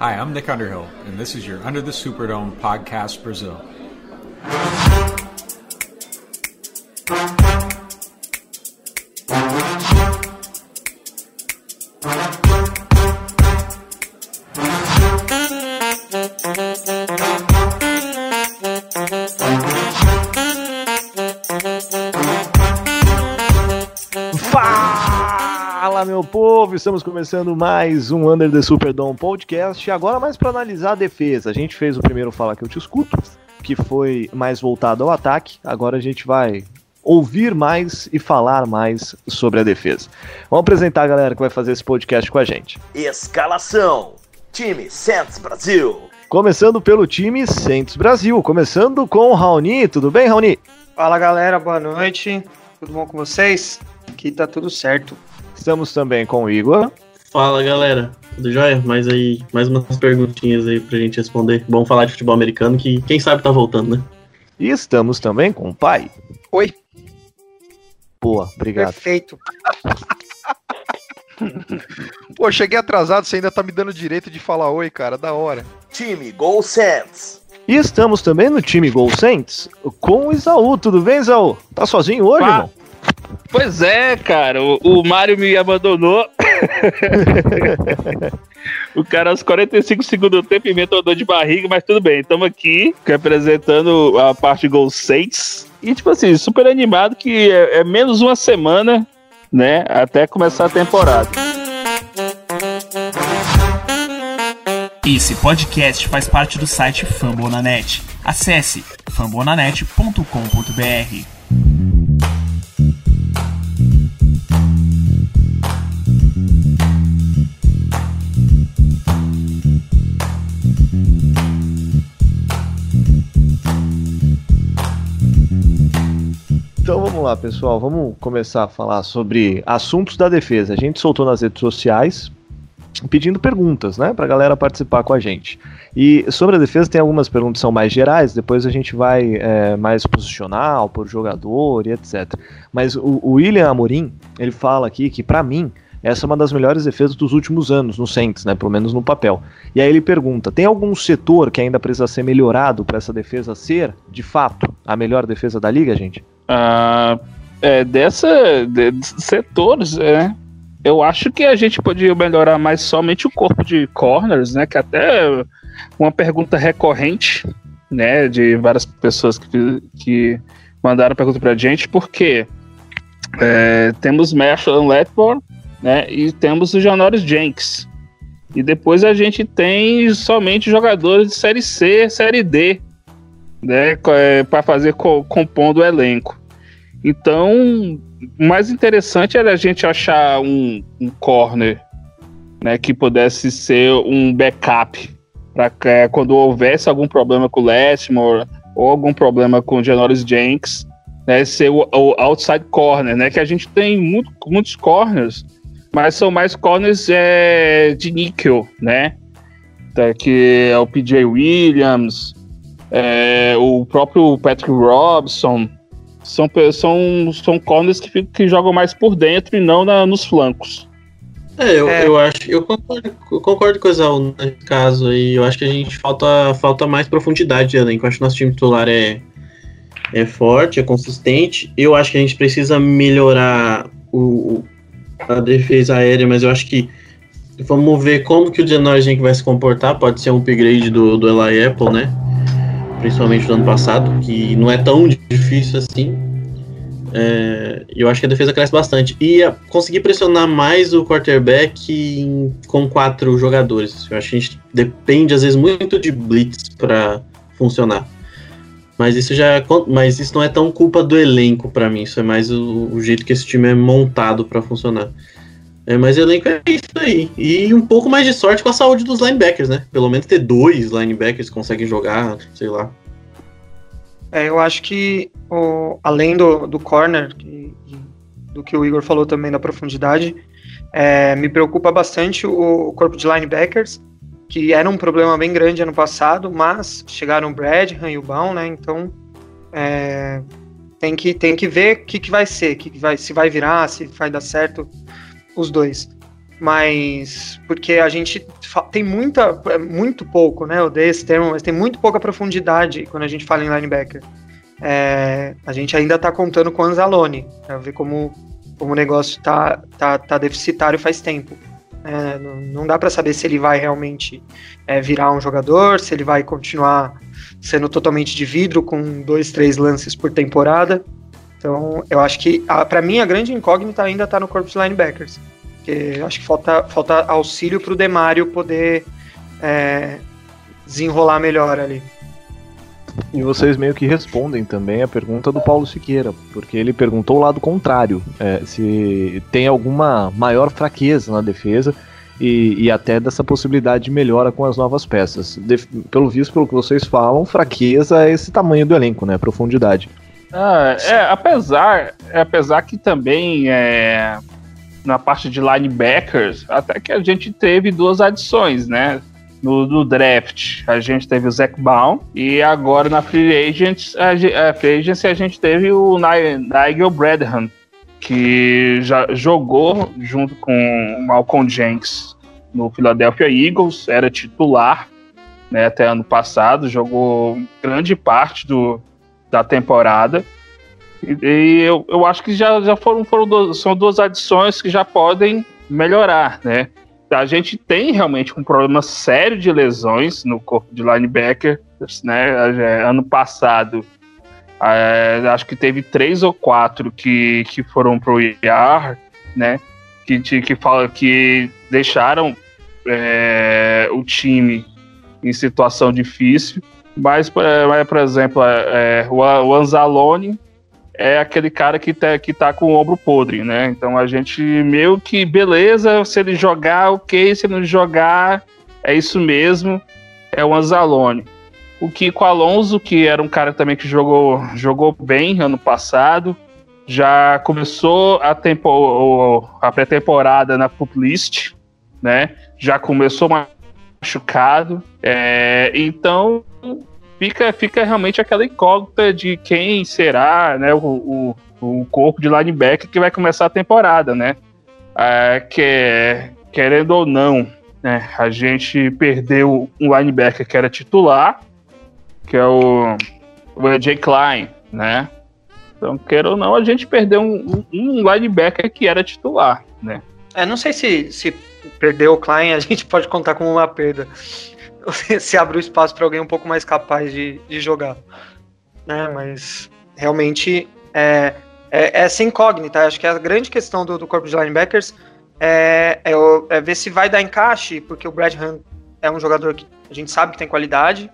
Hi, I'm Nick Underhill, and this is your Under the Superdome podcast Brazil. Estamos começando mais um Under the Superdome podcast. Agora, mais para analisar a defesa. A gente fez o primeiro Fala que eu te escuto, que foi mais voltado ao ataque. Agora a gente vai ouvir mais e falar mais sobre a defesa. Vamos apresentar a galera que vai fazer esse podcast com a gente. Escalação: Time Santos Brasil. Começando pelo time Santos Brasil. Começando com o Raoni. Tudo bem, Raoni? Fala galera, boa noite. Tudo bom com vocês? Aqui tá tudo certo. Estamos também com o Igor. Fala galera, tudo jóia? Mais aí, mais umas perguntinhas aí pra gente responder. Vamos falar de futebol americano que quem sabe tá voltando, né? E estamos também com o pai. Oi. Boa, obrigado. Perfeito. Pô, cheguei atrasado, você ainda tá me dando direito de falar oi, cara, da hora. Time Gol Santos. E estamos também no time Gol Saints com o Isaú. Tudo bem, Isaú? Tá sozinho hoje, Pá. irmão? Pois é, cara, o, o Mário me abandonou. o cara aos 45 segundos do tempo inventou dor de barriga, mas tudo bem, estamos aqui representando a parte Gol Saints. E, tipo assim, super animado que é, é menos uma semana, né, até começar a temporada. Esse podcast faz parte do site Fambonanet. Acesse fambonanet.com.br. vamos lá, pessoal. Vamos começar a falar sobre assuntos da defesa. A gente soltou nas redes sociais pedindo perguntas, né, pra galera participar com a gente. E sobre a defesa tem algumas perguntas que são mais gerais, depois a gente vai é, mais posicional, por jogador e etc. Mas o, o William Amorim, ele fala aqui que pra mim essa é uma das melhores defesas dos últimos anos no Saints, né, pelo menos no papel. E aí ele pergunta: tem algum setor que ainda precisa ser melhorado para essa defesa ser, de fato, a melhor defesa da liga, gente? Ah, é, dessa de, de setores, é, eu acho que a gente podia melhorar mais somente o corpo de corners, né? Que até uma pergunta recorrente, né? De várias pessoas que, que mandaram pergunta pra gente, porque é, temos Marshall Letmore, né? E temos o Janoris Jenks. E depois a gente tem somente jogadores de série C, série D, né? Para fazer co compondo o elenco. Então, o mais interessante era a gente achar um, um corner né, que pudesse ser um backup para quando houvesse algum problema com o Lashmore ou algum problema com o Janoris Jenks, né, ser o, o, outside corner, né, que a gente tem muito, muitos corners, mas são mais corners é, de níquel, né, tá, que é o PJ Williams, é, o próprio Patrick Robson, são, são, são corners que, que jogam mais por dentro e não na, nos flancos. É, eu, é. eu acho, eu concordo, eu concordo com o Exal nesse caso aí. Eu acho que a gente falta, falta mais profundidade de elenco. Eu acho que nosso time titular é, é forte, é consistente. Eu acho que a gente precisa melhorar o, a defesa aérea, mas eu acho que vamos ver como que o Janoris vai se comportar. Pode ser um upgrade do, do Eli Apple, né? Principalmente no ano passado, que não é tão difícil assim. É, eu acho que a defesa cresce bastante. E a, conseguir pressionar mais o quarterback em, com quatro jogadores. Eu acho que a gente depende, às vezes, muito de blitz para funcionar. Mas isso já mas isso não é tão culpa do elenco para mim. Isso é mais o, o, jeito que esse time é montado para funcionar. É, mas o elenco é isso aí. E um pouco mais de sorte com a saúde dos linebackers, né? Pelo menos ter dois linebackers que conseguem jogar, sei lá. É, eu acho que o, além do, do corner, que, do que o Igor falou também da profundidade, é, me preocupa bastante o, o, corpo de linebackers, que era um problema bem grande ano passado, mas chegaram o Bradham e o Baum, né? Então é, tem, que, tem que ver o que, que vai ser, que, que vai, se vai virar, se vai dar certo os dois. mas porque a gente tem muita, é muito pouco, né? Eu dei esse termo, mas tem muito pouca profundidade quando a gente fala em linebacker. É, a gente ainda está contando com o Anzalone, para ver como, como o negócio tá, tá, tá deficitário faz tempo. É, não, não, dá para saber se ele vai realmente é, virar um jogador, se ele vai continuar sendo totalmente de vidro com dois, três lances por temporada. Então, eu acho que, para mim, a grande incógnita ainda está no corpo de linebackers. Porque acho que falta, falta auxílio para o Demário poder é, desenrolar melhor ali. E vocês meio que respondem também a pergunta do Paulo Siqueira, porque ele perguntou o lado contrário, é, se tem alguma maior fraqueza na defesa e, e, até dessa possibilidade de melhora com as novas peças. De, pelo visto, pelo que vocês falam, fraqueza é esse tamanho do elenco, né? Profundidade. Ah, é, apesar, é, apesar que também é, na parte de linebackers, até que a gente teve duas adições, né? no, no, draft a gente teve o Zac Baum e agora na Free Agents a, a Free Agency a gente teve o Nigel Bradham que já jogou junto com o Malcolm Jenks no Philadelphia Eagles, era titular né, até ano passado, jogou grande parte do, da temporada. E, e eu, eu acho que já, já foram, foram duas, são duas adições que já podem melhorar, né? a gente tem realmente um problema sério de lesões no corpo de linebacker. Né? Ano passado, é, acho que teve três ou quatro que, que foram pro IR, né? Que, que, fala, que deixaram é, o time em situação difícil. Mas, por exemplo, é, o Anzalone é aquele cara que tá, que tá com o ombro podre, né? Então a gente meio que, beleza, se ele jogar, ok, se ele não jogar, é isso mesmo, é o Anzalone. O Kiko Alonso, que era um cara também que jogou, jogou bem ano passado, já começou a, tempo, a pré-temporada na Put List, né? Já começou machucado. É, então fica, fica realmente aquela incógnita de quem será né, o, o, o corpo de linebacker que vai começar a temporada, né? É, que, querendo ou não, né, a gente perdeu um linebacker que era titular, que é o, o AJ Klein, né? Então, quer ou não, a gente perdeu um, um linebacker que era titular, né? É, não sei se, se perdeu o Klein, a gente pode contar como uma perda. se abre o espaço para alguém um pouco mais capaz de, de jogar. Né? Mas realmente é, é, é essa incógnita. Acho que a grande questão do, do corpo de linebackers é, é, é, ver se vai dar encaixe, porque o Brad Hunt é um jogador que a gente sabe que tem qualidade,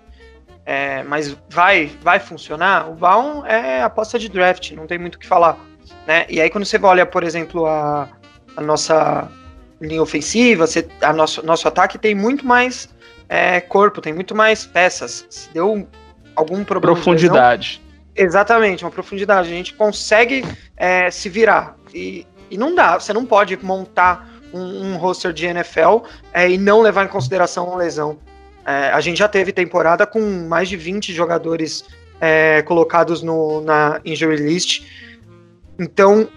é, mas vai, vai funcionar? O Baum é aposta de draft, não tem muito o que falar. Né? E aí quando você olha, por exemplo, a, a nossa linha ofensiva, você, a nosso, nosso ataque tem muito mais é, corpo, tem muito mais peças. Se deu algum problema. Profundidade. De lesão, exatamente, uma profundidade. A gente consegue é, se virar. E, e não dá, você não pode montar um, um roster de NFL é, e não levar em consideração uma lesão. É, a gente já teve temporada com mais de 20 jogadores é, colocados no, na injury list. Então,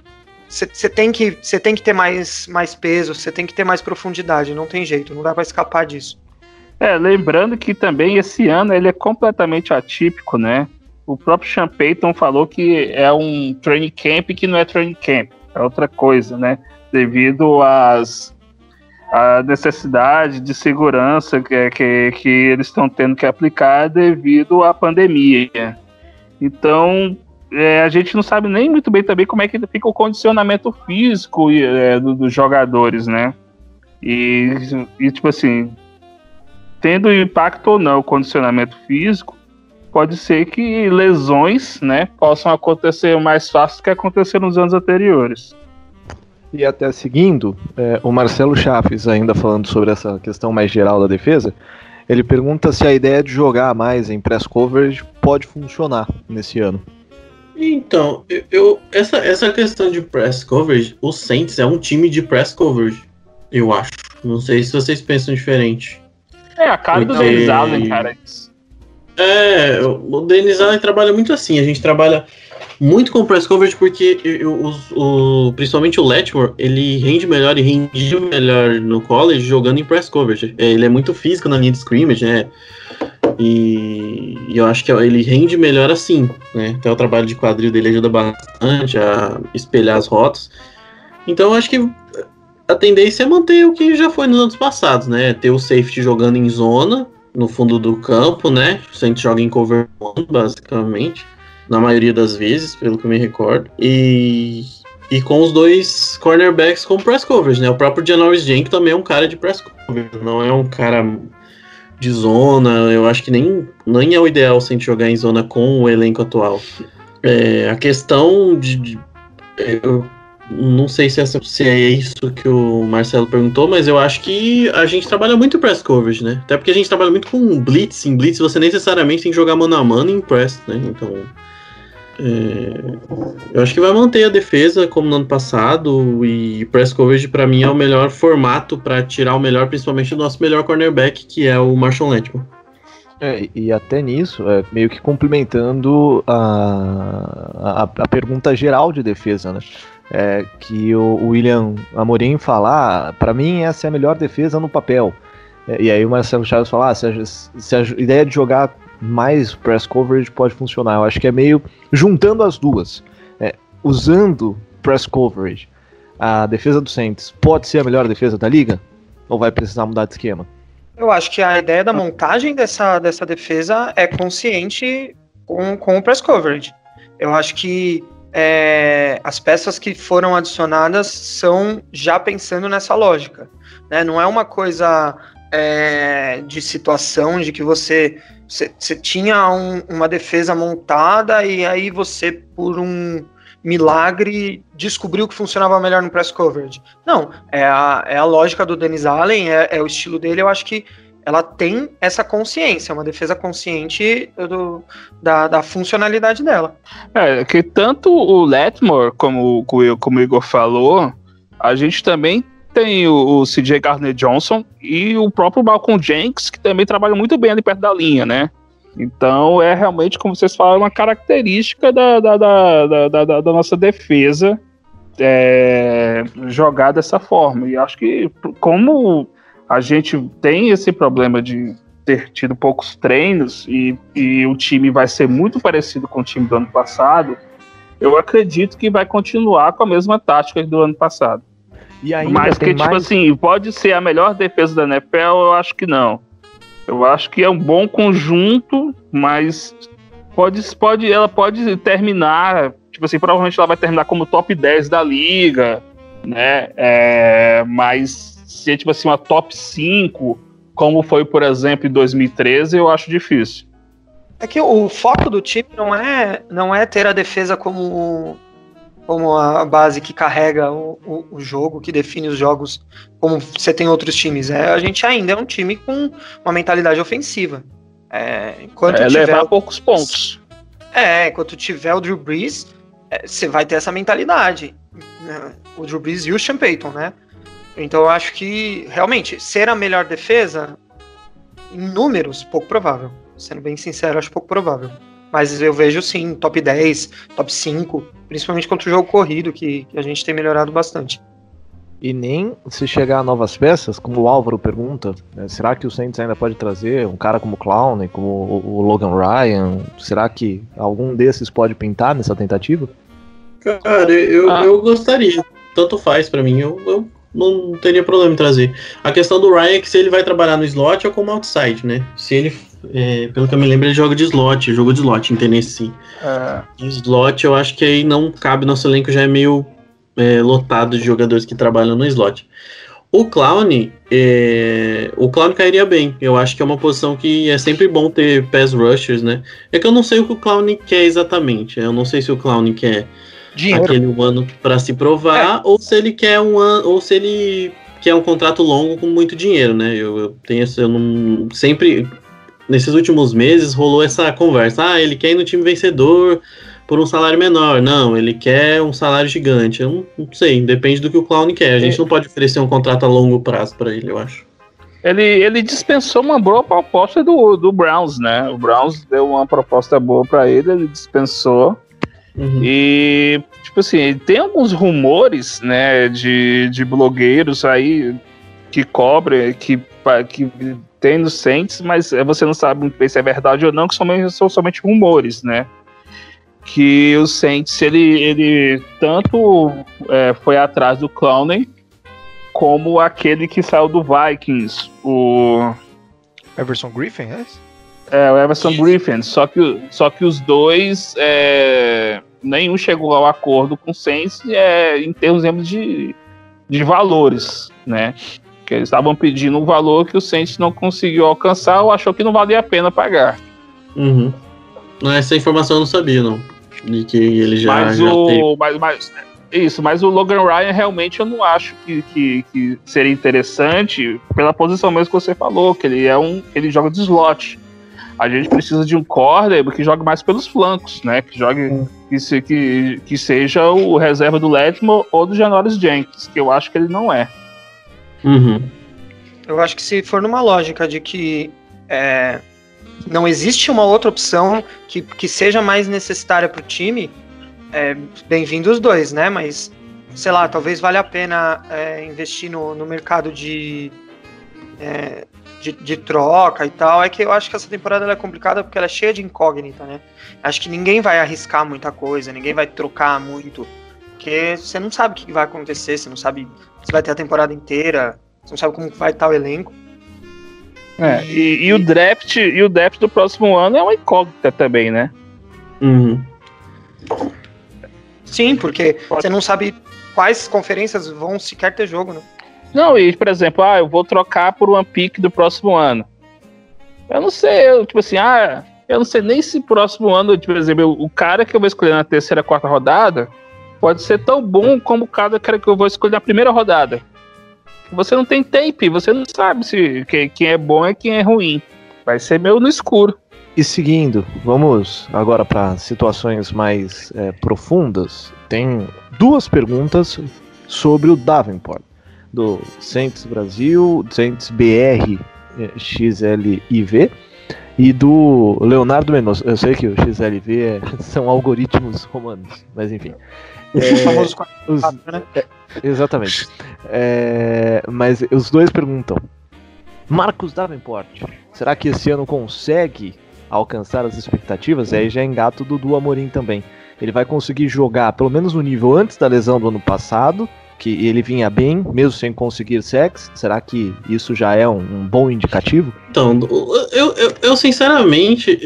você tem que você tem que ter mais, mais peso, você tem que ter mais profundidade, não tem jeito, não dá para escapar disso. É, lembrando que também esse ano ele é completamente atípico, né? O próprio Sean Payton falou que é um training camp que não é training camp, é outra coisa, né? Devido às a necessidade de segurança que, que, que eles estão tendo que aplicar devido à pandemia. Então, é, a gente não sabe nem muito bem também como é que fica o condicionamento físico é, do, dos jogadores, né? E, e, tipo assim, tendo impacto ou não o condicionamento físico, pode ser que lesões, né, possam acontecer mais fácil do que aconteceu nos anos anteriores. E até seguindo, é, o Marcelo Chaves, ainda falando sobre essa questão mais geral da defesa, ele pergunta se a ideia de jogar mais em press coverage pode funcionar nesse ano. Então, eu, eu, essa, essa questão de press coverage, o Saints é um time de press coverage, eu acho. Não sei se vocês pensam diferente. É, a cara Porque... do Denis Allen, cara. É, o Denis Allen trabalha muito assim. A gente trabalha muito com press coverage porque eu, o, o, principalmente o Letmore, ele rende melhor e rendia melhor no college jogando em press coverage. É, ele é muito físico na linha de scrimmage, né? E, e, eu acho que ele rende melhor assim, né? Até o trabalho de quadril dele ajuda bastante a espelhar as rotas. Então eu acho que a tendência é manter o que já foi nos anos passados, né? Ter o safety jogando em zona, no fundo do campo, né? A gente joga em cover one, basicamente, na maioria das vezes, pelo que eu me recordo. E, e com os dois cornerbacks com press coverage, né? O próprio Janoris Jenkins também é um cara de press coverage, não é um cara de zona. Eu acho que nem, nem é o ideal se a gente jogar em zona com o elenco atual. É, a questão de, de eu, não sei se, essa, se é isso que o Marcelo perguntou, mas eu acho que a gente trabalha muito press coverage, né? Até porque a gente trabalha muito com blitz. Em blitz você necessariamente tem que jogar mano a mano em press, né? Então. É, eu acho que vai manter a defesa como no ano passado e press coverage para mim é o melhor formato para tirar o melhor, principalmente do nosso melhor cornerback, que é o Marshall Lentman. É, e até nisso, é, meio que complementando a, a, a pergunta geral de defesa, né? É, que o William Amorim falar, ah, para mim essa é a melhor defesa no papel. É, e aí o Marcelo Chaves fala, ah, se, a, se a ideia de jogar mais press coverage pode funcionar. Eu acho que é meio juntando as duas. É, usando press coverage, a defesa do Saints pode ser a melhor defesa da liga? Ou vai precisar mudar de esquema? Eu acho que a ideia da montagem dessa, dessa defesa é consciente com, com o press coverage. Eu acho que é, as peças que foram adicionadas são já pensando nessa lógica. Né? Não é uma coisa é, de situação de que você, você, você tinha um, uma defesa montada e aí você, por um milagre, descobriu que funcionava melhor no press coverage. Não, é a, é a lógica do Dennis Allen, é, é o estilo dele. Eu acho que ela tem essa consciência, uma defesa consciente do, da, da, funcionalidade dela. É, que tanto o Letmore, como, como o Igor falou, a gente também tem o, o CJ Gardner Johnson e o próprio Malcolm Jenks, que também trabalham muito bem ali perto da linha, né? Então é realmente, como vocês falaram, uma característica da, da, da, da, da, da nossa defesa é, jogar dessa forma. E acho que como a gente tem esse problema de ter tido poucos treinos e, e o time vai ser muito parecido com o time do ano passado, eu acredito que vai continuar com a mesma tática do ano passado. Mas que, tipo mais... assim, pode ser a melhor defesa da NFL, eu acho que não. Eu acho que é um bom conjunto, mas pode, pode, ela pode terminar, tipo assim, provavelmente ela vai terminar como top 10 da liga, né? É, mas ser tipo assim uma top 5, como foi, por exemplo, em 2013, eu acho difícil. É que o foco do time não é, não é ter a defesa como, como a base que carrega o, o, o jogo, que define os jogos, como você tem outros times. É, a gente ainda é um time com uma mentalidade ofensiva. É, enquanto é tiver levar poucos pontos. É, enquanto tiver o Drew Brees, é, você vai ter essa mentalidade. O Drew Brees e o Sean Payton, né? Então eu acho que, realmente, ser a melhor defesa, em números, pouco provável. Sendo bem sincero, acho pouco provável. Mas eu vejo sim, top 10, top 5, principalmente contra o jogo corrido, que, que a gente tem melhorado bastante. E nem se chegar a novas peças, como o Álvaro pergunta, né, será que o Saints ainda pode trazer um cara como o Clown, como o, o Logan Ryan? Será que algum desses pode pintar nessa tentativa? Cara, eu, ah. eu gostaria. Tanto faz para mim. Eu, eu não teria problema em trazer. A questão do Ryan é que se ele vai trabalhar no slot ou como outside, né? Se ele, é, pelo que eu me lembro, ele joga de slot, jogo de slot em Tennessee. É. slot, eu acho que aí não cabe, nosso elenco já é meio é, lotado de jogadores que trabalham no slot. O Clown, é, o Clown cairia bem. Eu acho que é uma posição que é sempre bom ter pass rushers, né? É que eu não sei o que o Clown quer exatamente. Eu não sei se o Clown quer Dinheiro. aquele um ano para se provar, é. ou se ele quer um ano, ou se ele quer um contrato longo com muito dinheiro, né? Eu, eu tenho eu não sempre nesses últimos meses rolou essa conversa. Ah, ele quer ir no time vencedor por um salário menor. Não, ele quer um salário gigante. Eu não, não sei, depende do que o Clown quer. A gente é. não pode oferecer um contrato a longo prazo para ele, eu acho. Ele, ele dispensou uma boa proposta do, do Browns, né? O Browns deu uma proposta boa para ele, ele dispensou. Uhum. E, tipo assim, tem alguns rumores, né, de, de blogueiros aí que cobrem, que, que tem no Saints, mas você não sabe muito bem se é verdade ou não, que somente, são somente rumores, né? Que o Saints, ele, ele tanto é, foi atrás do Clowney, como aquele que saiu do Vikings, o, Everson Griffin, é esse? É, o Everson Griffin. Só que, só que os dois, é, nenhum chegou ao acordo com o Saints é, em termos mesmo de, de valores, né? Que eles estavam pedindo um valor que o Saints não conseguiu alcançar ou achou que não valia a pena pagar. Uhum. Não, Essa informação eu não sabia, não. De que ele já, mas já teve. o. Mas, mas- isso, mas o Logan Ryan realmente eu não acho que, que, que seria interessante pela posição mesmo que você falou, que ele é um. ele joga de slot. A gente precisa de um corner que jogue mais pelos flancos, né? Que jogue. Que, se- que, que seja o reserva do Letmo ou do Janoris Jenkins, que eu acho que ele não é. Uhum. Eu acho que se for numa lógica de que é, não existe uma outra opção que, que seja mais necessária para o time, é, bem-vindo os dois, né? Mas, sei lá, talvez valha a pena é, investir no, no mercado de, é, de, de troca e tal. É que eu acho que essa temporada ela é complicada porque ela é cheia de incógnita, né? Acho que ninguém vai arriscar muita coisa, ninguém vai trocar muito, porque você não sabe o que vai acontecer, você não sabe se vai ter a temporada inteira, você não sabe como vai estar o elenco. É, e, e o draft e o draft do próximo ano é uma incógnita também, né? Uhum. Sim, porque você não sabe quais conferências vão sequer ter jogo, né? Não, e por exemplo, ah, eu vou trocar por uma pick do próximo ano. Eu não sei, eu, tipo assim, ah, eu não sei nem se próximo ano, tipo, por exemplo, o cara que eu vou escolher na terceira, quarta rodada pode ser tão bom como o cara que eu vou escolher na primeira rodada. Você não tem tape, você não sabe se quem, quem é bom e quem é ruim. Vai ser meio no escuro. E seguindo, vamos agora para situações mais é, profundas. Tem duas perguntas sobre o Davenport, do Saints Brasil, Saints BR eh, XLIV, e do Leonardo Menoso. Eu sei que o XLV é- são algoritmos romanos, mas enfim. O famoso Os- 44, né? Exatamente. É, mas os dois perguntam: Marcos Davenport, será que esse ano consegue alcançar as expectativas? E aí já engato do Dudu Amorim também. Ele vai conseguir jogar pelo menos no nível antes da lesão do ano passado, que ele vinha bem, mesmo sem conseguir sex. Será que isso já é um, um bom indicativo? Então, eu, eu, eu sinceramente,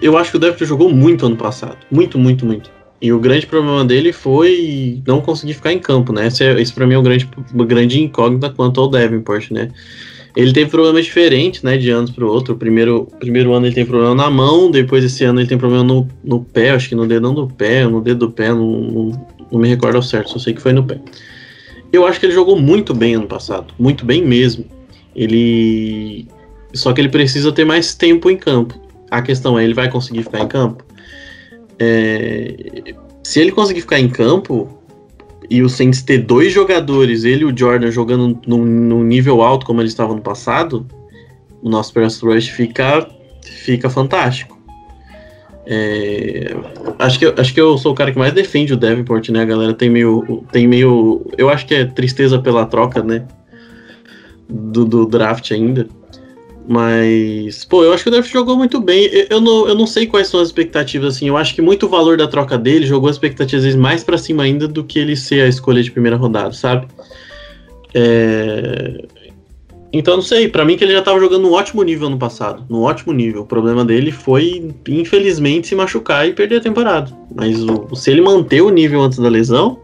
eu acho que o Davenport jogou muito ano passado. Muito, muito, muito. E o grande problema dele foi não conseguir ficar em campo, né? Esse, é, esse mim é um grande, uma grande incógnita quanto ao Davenport, né? Ele teve problemas diferentes, né, de anos para o outro. Primeiro, primeiro ano ele tem problema na mão, depois esse ano ele tem problema no, no pé, acho que no dedão do pé, no dedo do pé, não me recordo ao certo, só sei que foi no pé. Eu acho que ele jogou muito bem ano passado, muito bem mesmo. Ele. Só que ele precisa ter mais tempo em campo. A questão é, ele vai conseguir ficar em campo? É, Se ele conseguir ficar em campo e o Saints ter dois jogadores, ele e o Jordan jogando num, num nível alto como eles estavam no passado, o nosso pass rush fica, fica fantástico. É, acho, que, acho que eu sou o cara que mais defende o Davenport, né? A galera tem meio. Tem meio. Eu acho que é tristeza pela troca, né? Do, do draft ainda. Mas, pô, eu acho que o Davenport jogou muito bem. Eu, eu não, eu não sei quais são as expectativas, assim. Eu acho que muito valor da troca dele jogou as expectativas às vezes, mais pra cima ainda do que ele ser a escolha de primeira rodada, sabe? É, Então, não sei, pra mim que ele já tava jogando num ótimo nível no passado, num ótimo nível. O problema dele foi, infelizmente, se machucar e perder a temporada. Mas o- se ele manter o nível antes da lesão,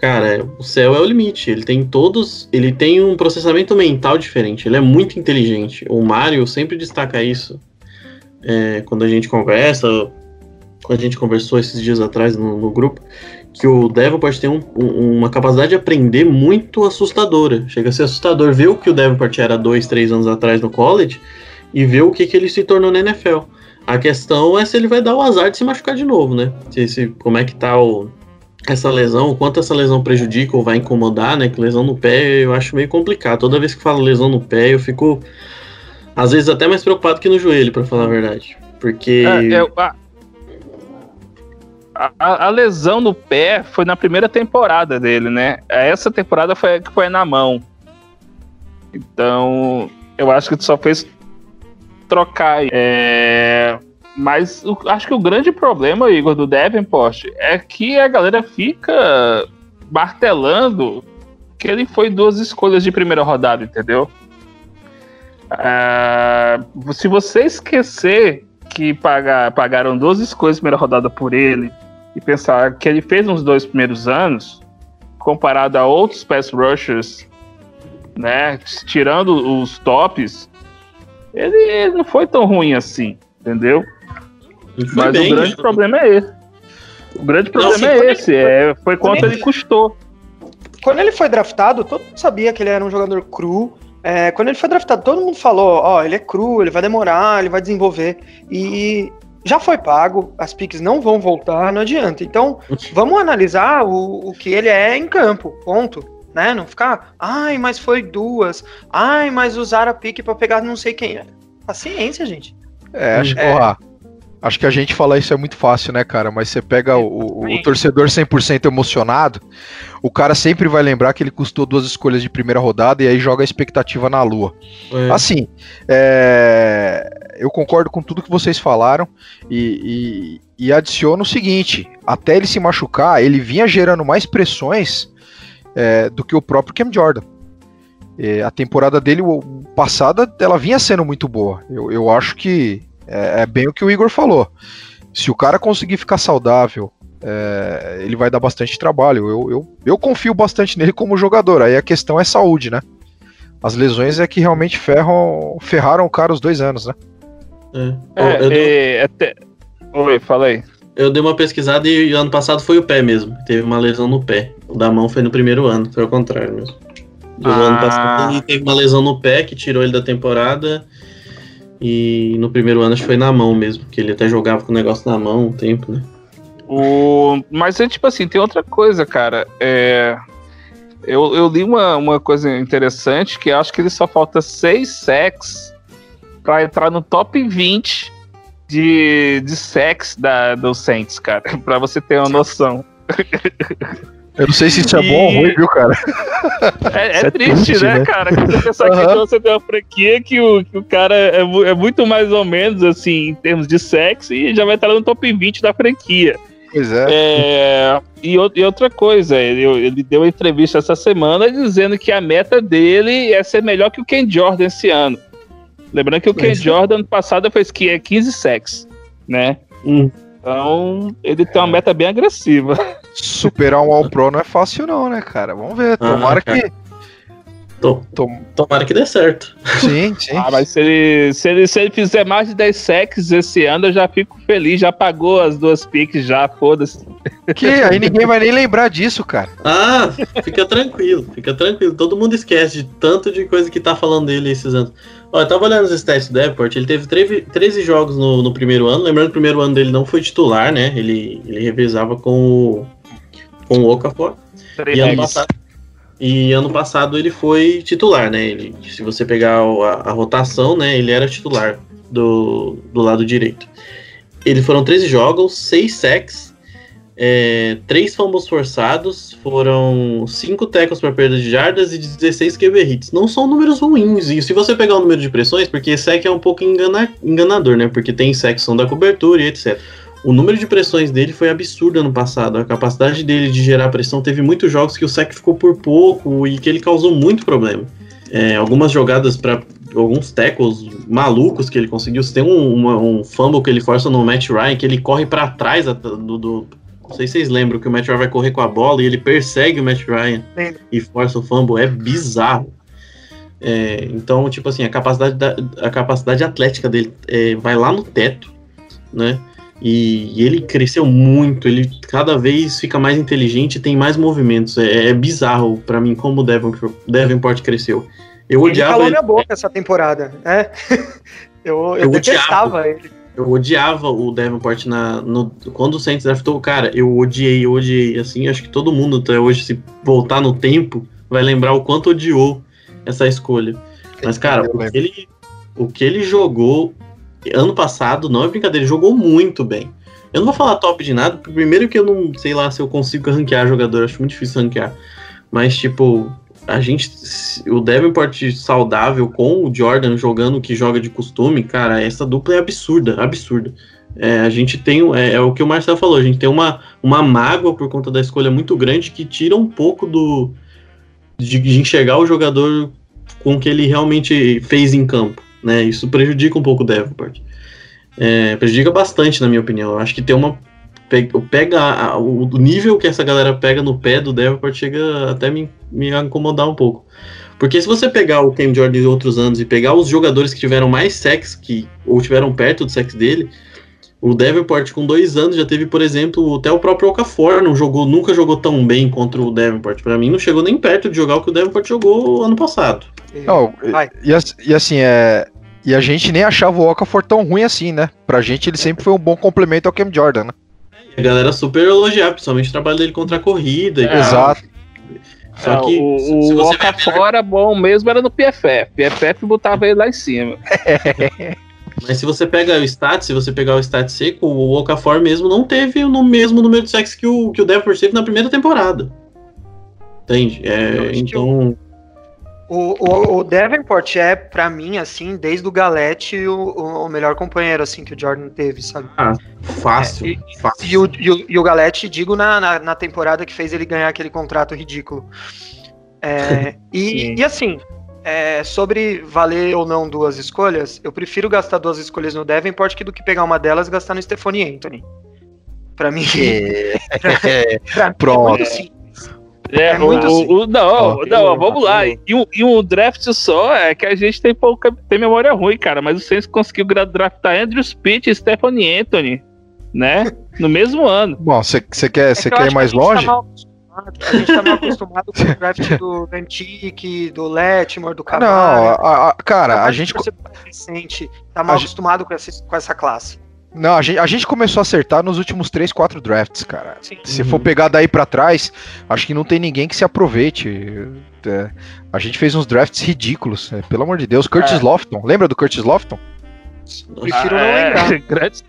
cara, o céu é o limite. Ele tem todos, ele tem um processamento mental diferente. Ele é muito inteligente. O Mário sempre destaca isso é, quando a gente conversa, quando a gente conversou esses dias atrás no, no grupo que o Davenport tem um- um- uma capacidade de aprender muito assustadora. Chega a ser assustador ver o que o Davenport era dois, três anos atrás no college e ver o que, que ele se tornou na NFL. A questão é se ele vai dar o azar de se machucar de novo, né? Se, se- como é que tá o- essa lesão, o quanto essa lesão prejudica ou vai incomodar, né? Que lesão no pé eu acho meio complicado. Toda vez que falo lesão no pé, eu fico às vezes até mais preocupado que no joelho, pra falar a verdade. Porque. É, eu- ah, a, a, lesão no pé foi na primeira temporada dele, né? Essa temporada foi que foi na mão. Então, eu acho que só fez trocar. É, mas o, acho que o grande problema, Igor, do Davenport é que a galera fica martelando que ele foi duas escolhas de primeira rodada, entendeu? Uh, se você esquecer que pagar, pagaram duas escolhas de primeira rodada por ele e pensar que ele fez nos dois primeiros anos, comparado a outros pass rushers, né, tirando os tops, ele, ele não foi tão ruim assim, entendeu? Mas bem, o grande problema é esse. O grande problema não, é esse, é, foi quanto ele custou. Quando ele foi draftado, todo mundo sabia que ele era um jogador cru. É, quando ele foi draftado, todo mundo falou: ó, oh, ele é cru, ele vai demorar, ele vai desenvolver. E já foi pago, as piques não vão voltar, não adianta. Então, vamos analisar o, o que ele é em campo, ponto. Né? Não ficar, ai, mas foi duas, ai, mas usaram a pique para pegar não sei quem. Paciência, gente. É, acho que, é. acho que a gente falar isso é muito fácil, né, cara? Mas você pega o, o, o torcedor 100% emocionado, o cara sempre vai lembrar que ele custou duas escolhas de primeira rodada e aí joga a expectativa na lua. É. Assim, é, eu concordo com tudo que vocês falaram e, e, e, adiciono o seguinte: até ele se machucar, ele vinha gerando mais pressões é, do que o próprio Cam Jordan. É, a temporada dele passada, ela vinha sendo muito boa. Eu, eu acho que é, é bem o que o Igor falou. Se o cara conseguir ficar saudável, é, ele vai dar bastante trabalho. Eu, eu, eu confio bastante nele como jogador. Aí a questão é saúde, né? As lesões é que realmente ferram, ferraram o cara os dois anos, né? É, é, dei... é até... Oi. Eu dei uma pesquisada e ano passado foi o pé mesmo. Teve uma lesão no pé. O da mão foi no primeiro ano, foi ao contrário mesmo. Ah. ano passado ele teve uma lesão no pé que tirou ele da temporada. E no primeiro ano acho que foi na mão mesmo, que ele até jogava com o negócio na mão um tempo, né? O... Mas é tipo assim, tem outra coisa, cara. É... Eu, eu li uma, uma coisa interessante que acho que ele só falta seis sacks para entrar no top 20 de, de sacks da, do Saints, cara. para você ter uma noção. Eu não sei se isso é bom ou ruim, viu, cara? É, é, é triste, triste, né, né, cara? Você pensar uhum. que você tem uma franquia que o, que o cara é, é, muito mais ou menos, assim, em termos de sexo, e já vai estar no top 20 da franquia. Pois é. é e, e, outra coisa, ele, ele deu uma entrevista essa semana dizendo que a meta dele é ser melhor que o Ken Jordan esse ano. Lembrando que o Ken Jordan ano passado fez 15 sacks, né? Hum. Então, ele tem uma meta bem agressiva. Superar um All Pro não é fácil não, né, cara? Vamos ver. Tomara ah, que Tom, tomara que dê certo. Sim, sim. Ah, mas se ele, se, ele, se ele fizer mais de 10 sacks esse ano, eu já fico feliz. Já pagou as duas piques, já, foda-se. Que? Aí ninguém vai nem lembrar disso, cara. Ah, fica tranquilo, fica tranquilo. Todo mundo esquece de tanto de coisa que tá falando dele esses anos. Ó, eu tava olhando os stats do Deport, ele teve 13 jogos no, no, primeiro ano. Lembrando que o primeiro ano dele não foi titular, né? Ele, ele revezava com o, com o Okafor. E ano passado e ano passado ele foi titular, né? Ele, se você pegar a, a, rotação, né? Ele era titular do, do lado direito. Ele foram 13 jogos, 6 sacks, é, 3 fumbles forçados, foram 5 tackles para perda de jardas e 16 QB hits. Não são números ruins. E se você pegar o número de pressões, porque sack é um pouco engana, enganador, né? Porque tem sacks são da cobertura e etc. O número de pressões dele foi absurdo ano passado. A capacidade dele de gerar pressão teve muitos jogos que o sec ficou por pouco e que ele causou muito problema. É, algumas jogadas para alguns tackles malucos que ele conseguiu. Tem um, uma, um fumble que ele força no Matt Ryan, que ele corre para trás do, do, Não sei se vocês lembram que o Matt Ryan vai correr com a bola e ele persegue o Matt Ryan Sim. e força o fumble. É bizarro. É, então, tipo assim, a capacidade, da, a capacidade atlética dele é, vai lá no teto, né? E, e, ele cresceu muito, ele cada vez fica mais inteligente e tem mais movimentos. É, é bizarro para mim como o Devonport, Devonport cresceu. Eu ele odiava. Ele calou minha boca essa temporada, né? eu, eu, eu detestava ele. Eu odiava o Devonport na, no, quando o Saints draftou. Cara, eu odiei, eu odiei. Assim, acho que todo mundo até hoje, se voltar no tempo, vai lembrar o quanto odiou essa escolha. Mas, cara, o que ele, o que ele jogou ano passado, não é brincadeira, ele jogou muito bem. Eu não vou falar top de nada, porque primeiro que eu não sei lá se eu consigo ranquear jogador, acho muito difícil ranquear. Mas, tipo, a gente. O Davenport saudável com o Jordan jogando o que joga de costume, cara, essa dupla é absurda, absurda. É, a gente tem. É, é, o que o Marcelo falou, a gente tem uma, uma mágoa por conta da escolha muito grande que tira um pouco do. de, de enxergar o jogador com o que ele realmente fez em campo. Né? Isso prejudica um pouco o Davenport. É, prejudica bastante, na minha opinião. Eu acho que tem uma. Pega o nível que essa galera pega no pé do Davenport chega até me, me incomodar um pouco. Porque se você pegar o Cam Jordan de outros anos e pegar os jogadores que tiveram mais sex que, ou tiveram perto do sex dele, o Davenport com dois anos já teve, por exemplo, até o próprio Okafor não jogou, nunca jogou tão bem contra o Davenport. Para mim, não chegou nem perto de jogar o que o Davenport jogou ano passado. Não, e, e, assim, é, e a gente nem achava o Okafor tão ruim assim, né? Pra gente ele sempre foi um bom complemento ao Cam Jordan, né? A galera super elogiar, principalmente o trabalho dele contra a corrida. É, exato. Só é, que o, o Okafor era bom mesmo, era no PFF. PFF botava ele lá em cima. Mas se você pega o stat, se você pegar o stat seco, o Okafor mesmo não teve no mesmo número de sacks que o, que o Devon teve na primeira temporada. Entende? É, então. O, o, o Davenport é, para mim, assim, desde o Galete, o, o, melhor companheiro, assim, que o Jordan teve, sabe? Ah, fácil, é, e, fácil. E o, e o, e o Galete, digo, na, na, na, temporada que fez ele ganhar aquele contrato ridículo. É, e, e, assim, é, sobre valer ou não duas escolhas, eu prefiro gastar duas escolhas no Davenport que do que pegar uma delas e gastar no Stephanie Anthony. Pra mim. É. pra, pra Pronto. Mim é, é, muito o, o, não, oh, não, vamos lá. E um, e um draft só é que a gente tem pouca tem memória ruim, cara. Mas o Saints conseguiu draftar Andrew Pitt e Stephanie Anthony, né? No mesmo ano. Bom, você quer, cê é quer ir mais longe? Tá a gente tá mal acostumado com o draft do Antique, do Letmore, do Camaro. Não, a, a, cara, a gente. Você recente, tá mal acostumado gente... com, essa, com essa classe. Não, a gente, a gente começou a acertar nos últimos 3, 4 drafts, cara. Sim. Se for pegar daí para trás, acho que não tem ninguém que se aproveite. É, a gente fez uns drafts ridículos, é, pelo amor de Deus. Curtis é. Lofton, lembra do Curtis Lofton? Prefiro ah, não lembrar. grande,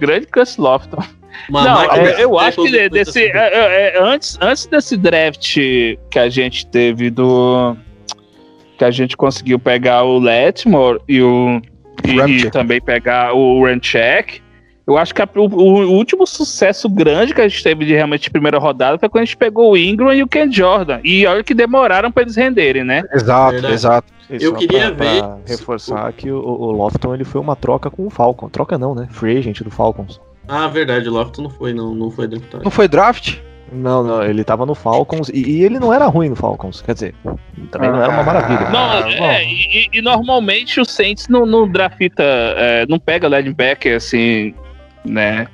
grande Curtis Lofton. não, é, eu acho que desse, é, é, antes, antes desse draft que a gente teve do. que a gente conseguiu pegar o Letmore e o e, e, também pegar o Runcheck. Eu acho que a, o, o, último sucesso grande que a gente teve de realmente primeira rodada foi quando a gente pegou o Ingram e o Ken Jordan. E olha que demoraram para eles renderem, né? Exato, Verdade. exato. Eu queria pra, ver. Pra reforçar que o, o, Lofton ele foi uma troca com o Falcon. Troca não, né? Free agent do Falcons. Ah, verdade, o Lofton não foi, não, não foi draftado. Não foi draft? Não, não, ele tava no Falcons e, e, ele não era ruim no Falcons, quer dizer, também não era uma maravilha. Não, ah, é, e, e, normalmente o Saints não, não drafta, é, não pega linebacker assim, né?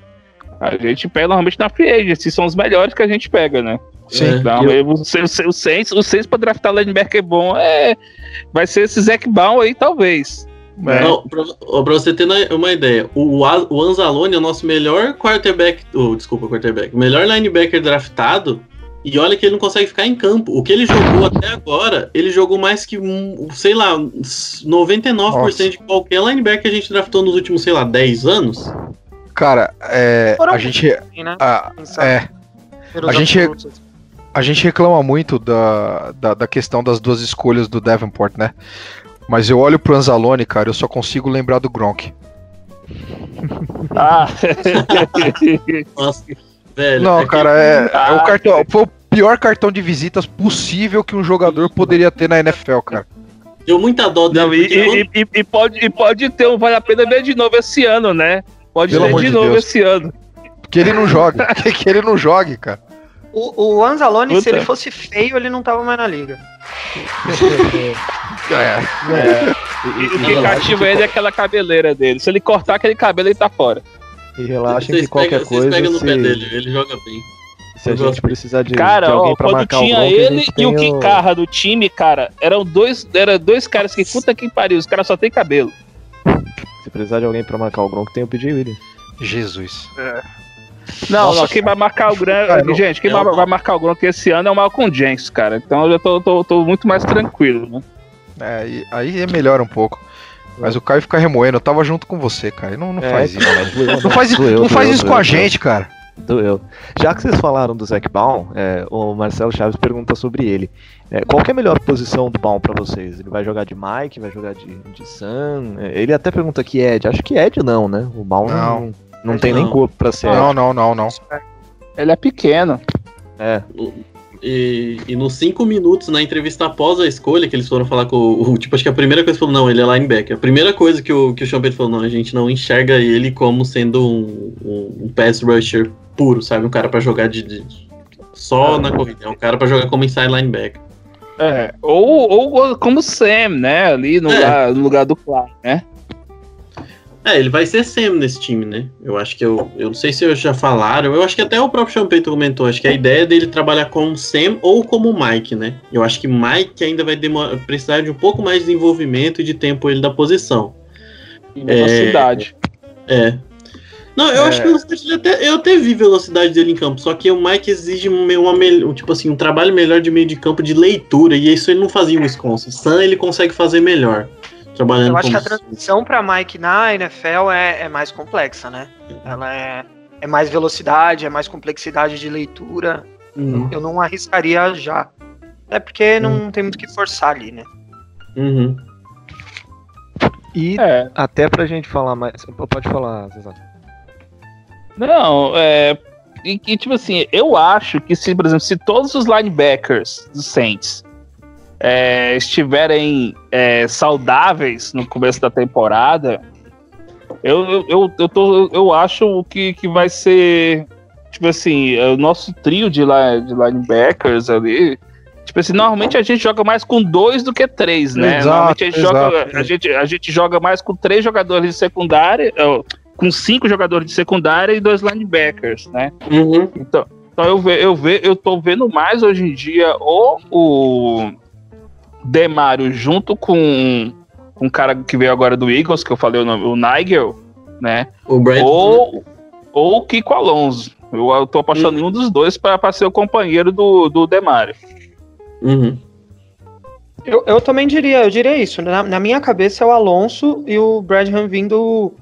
A gente pega normalmente na free agency, são os melhores que a gente pega, né? Sim. Então, eu... o, o, o Saints, o Saints pra draftar linebacker bom é, vai ser esse Zac Baum aí, talvez. É. Não, pra, pra, você ter uma ideia, o, o Anzalone é o nosso melhor quarterback, oh, desculpa, quarterback, melhor linebacker draftado, e olha que ele não consegue ficar em campo. O que ele jogou até agora, ele jogou mais que, sei lá, 99% Nossa. de qualquer linebacker que a gente draftou nos últimos, sei lá, 10 anos. Cara, é, a gente. Né? A, é, a gente, a gente reclama muito da, da, da questão das duas escolhas do Davenport, né? Mas eu olho pro Anzalone, cara, eu só consigo lembrar do Gronk. Ah! Nossa, velho. Não, é cara, é, é, o cartão. Foi o pior cartão de visitas possível que um jogador poderia ter na NFL, cara. Deu muita dó dele. Não, e, e, e, pode, e pode ter um vale a pena ver de novo esse ano, né? Pode Pelo ver de, de novo Deus. esse ano. Que ele não joga. que, que ele não jogue, cara. O, o Anzalone, Puta. se ele fosse feio, ele não tava mais na liga. é. é. E, o que cativa ele é aquela cabeleira dele. Se ele cortar aquele cabelo, ele tá fora. E relaxem que qualquer pega, coisa. Pega no se... pé dele, ele joga bem. Se a gente precisar de, cara, de alguém ó, pra marcar tinha o Gronk, ele e o Kikarra do time, cara, eram dois, era dois caras que puta que pariu, os caras só tem cabelo. Se precisar de alguém pra marcar o Gronk, tem o PJ Williams. Jesus. É. Não, Nossa, não, quem vai marcar o Gronk. Gente, quem é vai, marcar o Gronk esse ano é o Malcolm Jenks, cara. Então eu já tô, tô, tô muito mais tranquilo, né? É, aí é melhor um pouco. Mas o Caio fica remoendo, eu tava junto com você, Caio. Não, não É, faz isso. cara, doeu, Não faz, doeu, não faz doeu, isso doeu, com a doeu. gente, cara. Doeu. Já que vocês falaram do Zac Baum, é, o Marcelo Chaves pergunta sobre ele. É, qual que é a melhor posição do Baum pra vocês? Ele vai jogar de Mike, vai jogar de, de Sam? É, ele até pergunta que Ed. Acho que Ed não, né? O Baum não, Não. Não, tem Não. nem corpo pra ser. Não, não, não, não. Ele é pequeno. É, E, e nos cinco minutos, na entrevista após a escolha, que eles foram falar com o. o- Tipo, acho que a primeira coisa que falou, não, ele é linebacker. A primeira coisa que o, que o Payton falou, não, a gente não enxerga ele como sendo um, um, um pass rusher puro, sabe? Um cara pra jogar de. de- só na corrida. É um cara pra jogar como inside linebacker. É, ou, ou como Sam, né? Ali no, É. lugar, no lugar do Clark, né? É, ele vai ser Sam nesse time, né? Eu acho que eu. Eu não sei se já falaram. Eu acho que até o próprio Payton comentou. Acho que a ideia dele trabalhar como Sam ou como Mike, né? Eu acho que Mike ainda vai demorar, precisar de um pouco mais de desenvolvimento e de tempo ele da posição. E velocidade. É. Não, eu É. acho que dele até, eu até vi velocidade dele em campo, só que o Mike exige um, uma, um, tipo assim, um trabalho melhor de meio de campo de leitura, e isso ele não fazia em Wisconsin. Sam ele consegue fazer melhor. Trabalhando Eu acho que a transição pra Mike na NFL é, é mais complexa, né? Ela é, é mais velocidade, é mais complexidade de leitura. Uhum, Eu não arriscaria já. É porque não tem muito o que forçar ali, né? uhum. e É. até pra gente falar mais. Pode falar, Zezé. Não, é. E, e, tipo assim, eu acho que se, por exemplo, se todos os linebackers dos Saints é, estiverem é, saudáveis no começo da temporada, eu, eu, eu, eu, tô, eu acho que, que vai ser. Tipo assim, o nosso trio de, li- de linebackers ali. Tipo assim, normalmente a gente joga mais com dois do que três, né? Exato, normalmente a gente, exato. joga, a, gente, a gente joga mais com três jogadores de secundária, ó, com cinco jogadores de secundária e dois linebackers, né? Uhum. Então, então eu, ve, eu, ve, eu tô vendo mais hoje em dia ou o Demário junto com, o cara que veio agora do Eagles, que eu falei o nome, o Nigel, né? O Brad. Ou, ou o Kiko Alonso. Eu, eu tô apostando em um dos dois para ser o companheiro do, do Demário. Uhum. Eu, eu também diria, eu diria isso. Na, na minha cabeça é o Alonso e o Bradham vindo,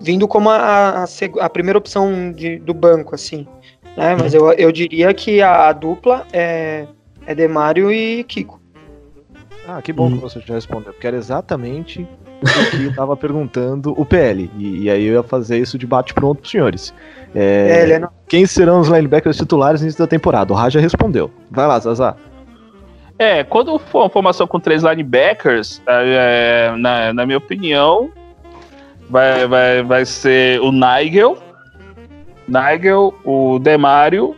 vindo como a, a, a primeira opção de- do banco, assim. Né? Mas eu, eu diria que a, a dupla é, é Demário e Kiko. Ah, que bom que você já respondeu, porque era exatamente o que tava perguntando o PL. E, e aí eu ia fazer isso de bate-pronto pros senhores. É, É, é Quem serão os linebackers titulares no início da temporada? O Raja respondeu. Vai lá, Zazá. É, quando for uma formação com três linebackers, é, na, na minha opinião, vai, vai, vai ser o Nigel, Nigel, o Demário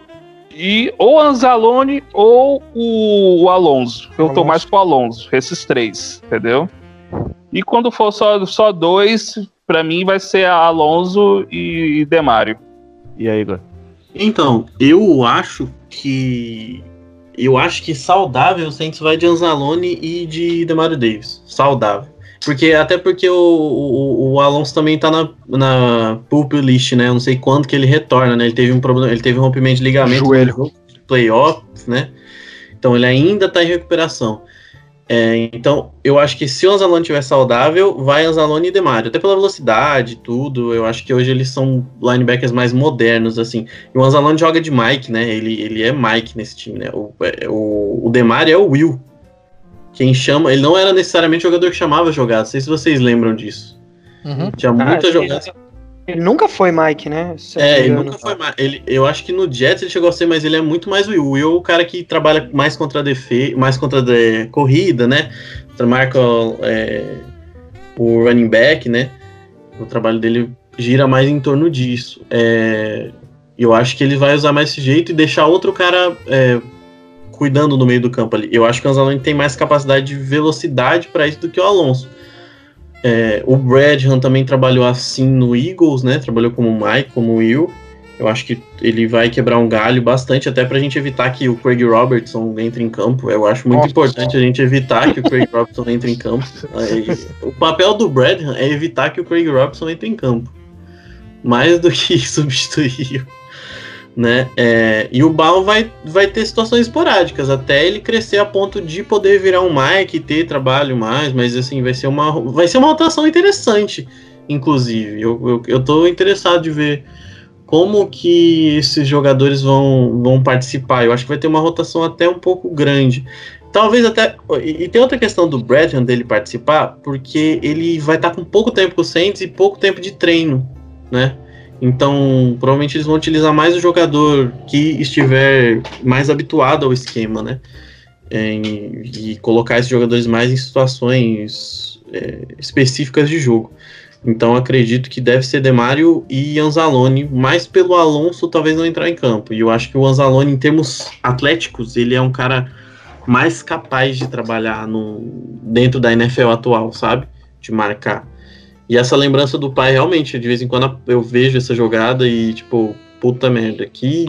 e ou o Anzalone ou o, o Alonso. Eu tô Alonso. mais com o Alonso, esses três, entendeu? E quando for só, só dois, pra mim vai ser Alonso e Demário. E aí, Igor? Então, eu acho que. Eu acho que saudável o Saints vai de Anzalone e de Demario Davis. Saudável. Porque, até porque o, o, o Alonso também tá na, na pulp list, né? Eu não sei quando que ele retorna, né? Ele teve um problema, ele teve um rompimento de ligamento Joelho. playoffs, né? Então ele ainda tá em recuperação. É, então, eu acho que se o Anzalone estiver saudável, vai Anzalone e Demario. Até pela velocidade e tudo, eu acho que hoje eles são linebackers mais modernos, assim. E o Anzalone joga de Mike, né? Ele, ele é Mike nesse time, né? O, é, o, o Demario é o Will. Quem chama... Ele não era necessariamente o jogador que chamava jogar. Não sei se vocês lembram disso. Uhum. Tinha Ah, muitas ele- jogadas... Ele nunca foi Mike, né? É, ele engano. nunca foi mais. Ele, eu acho que no Jets ele chegou a ser, mas ele é muito mais o Will. O Will é o cara que trabalha mais contra a defesa, mais contra a de- corrida, né? Marca é, o running back, né? O trabalho dele gira mais em torno disso. É, eu acho que ele vai usar mais esse jeito e deixar outro cara é, cuidando no meio do campo ali. Eu acho que o Anzalone tem mais capacidade de velocidade para isso do que o Alonso. É, o Bradham também trabalhou assim no Eagles, né? Trabalhou como Mike, como Will. Eu acho que ele vai quebrar um galho bastante, até pra gente evitar que o Craig Robertson entre em campo. Eu acho muito Nossa. importante a gente evitar que o Craig Robertson entre em campo. Aí, o papel do Bradham é evitar que o Craig Robertson entre em campo. Mais do que substituir. Né? É, e o Bal vai, vai ter situações esporádicas até ele crescer a ponto de poder virar um Mike e ter trabalho mais, mas assim, vai ser uma, vai ser uma rotação interessante, inclusive. Eu, eu, eu tô interessado de ver como que esses jogadores vão, vão participar. Eu acho que vai ter uma rotação até um pouco grande. Talvez até. E tem outra questão do Bradham dele participar, porque ele vai estar com pouco tempo com o Saints e pouco tempo de treino, né? Então, provavelmente eles vão utilizar mais o jogador que estiver mais habituado ao esquema, né? E colocar esses jogadores mais em situações é, específicas de jogo. Então acredito que deve ser Demário e Anzalone, mais pelo Alonso talvez não entrar em campo. E eu acho que o Anzalone, em termos atléticos, ele é um cara mais capaz de trabalhar no, dentro da NFL atual, sabe? De marcar. E essa lembrança do pai, realmente, de vez em quando eu vejo essa jogada e, tipo, puta merda, que.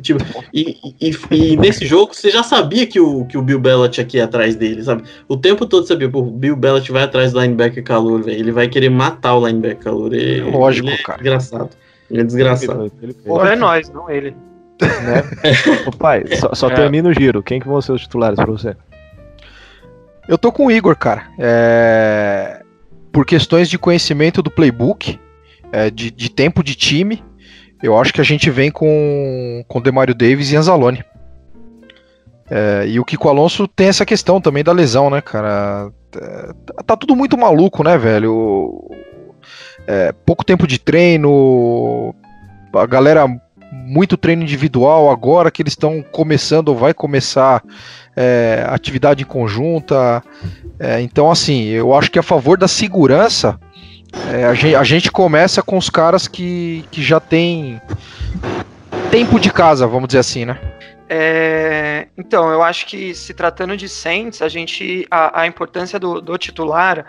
Tipo, e, e, e, nesse jogo você já sabia que o, que o Bill Belichick ia atrás dele, sabe? O tempo todo sabia, pô, o Bill Belichick vai atrás do linebacker calor, velho. Ele vai querer matar o linebacker calor. Ele, Lógico, ele é cara. Desgraçado. Ele é desgraçado. Ou é nós, não ele. Né? Ô, pai, só, só É. termina o giro. Quem que vão ser os titulares pra você? Eu tô com o Igor, cara. É, Por questões de conhecimento do playbook, é, de, de tempo de time, eu acho que a gente vem com, com Demario Davis e Anzalone. É, e o Kiko Alonso tem essa questão também da lesão, né, cara? Tá- tá tudo muito maluco, né, velho? É, pouco tempo de treino, a galera muito treino individual agora que eles estão começando ou vai começar é, atividade em conjunta. É, então, assim, eu acho que a favor da segurança, é, a, gente, a gente começa com os caras que, que já tem tempo de casa, vamos dizer assim, né? É, então, eu acho que se tratando de Saints, a gente a, a importância do, do titular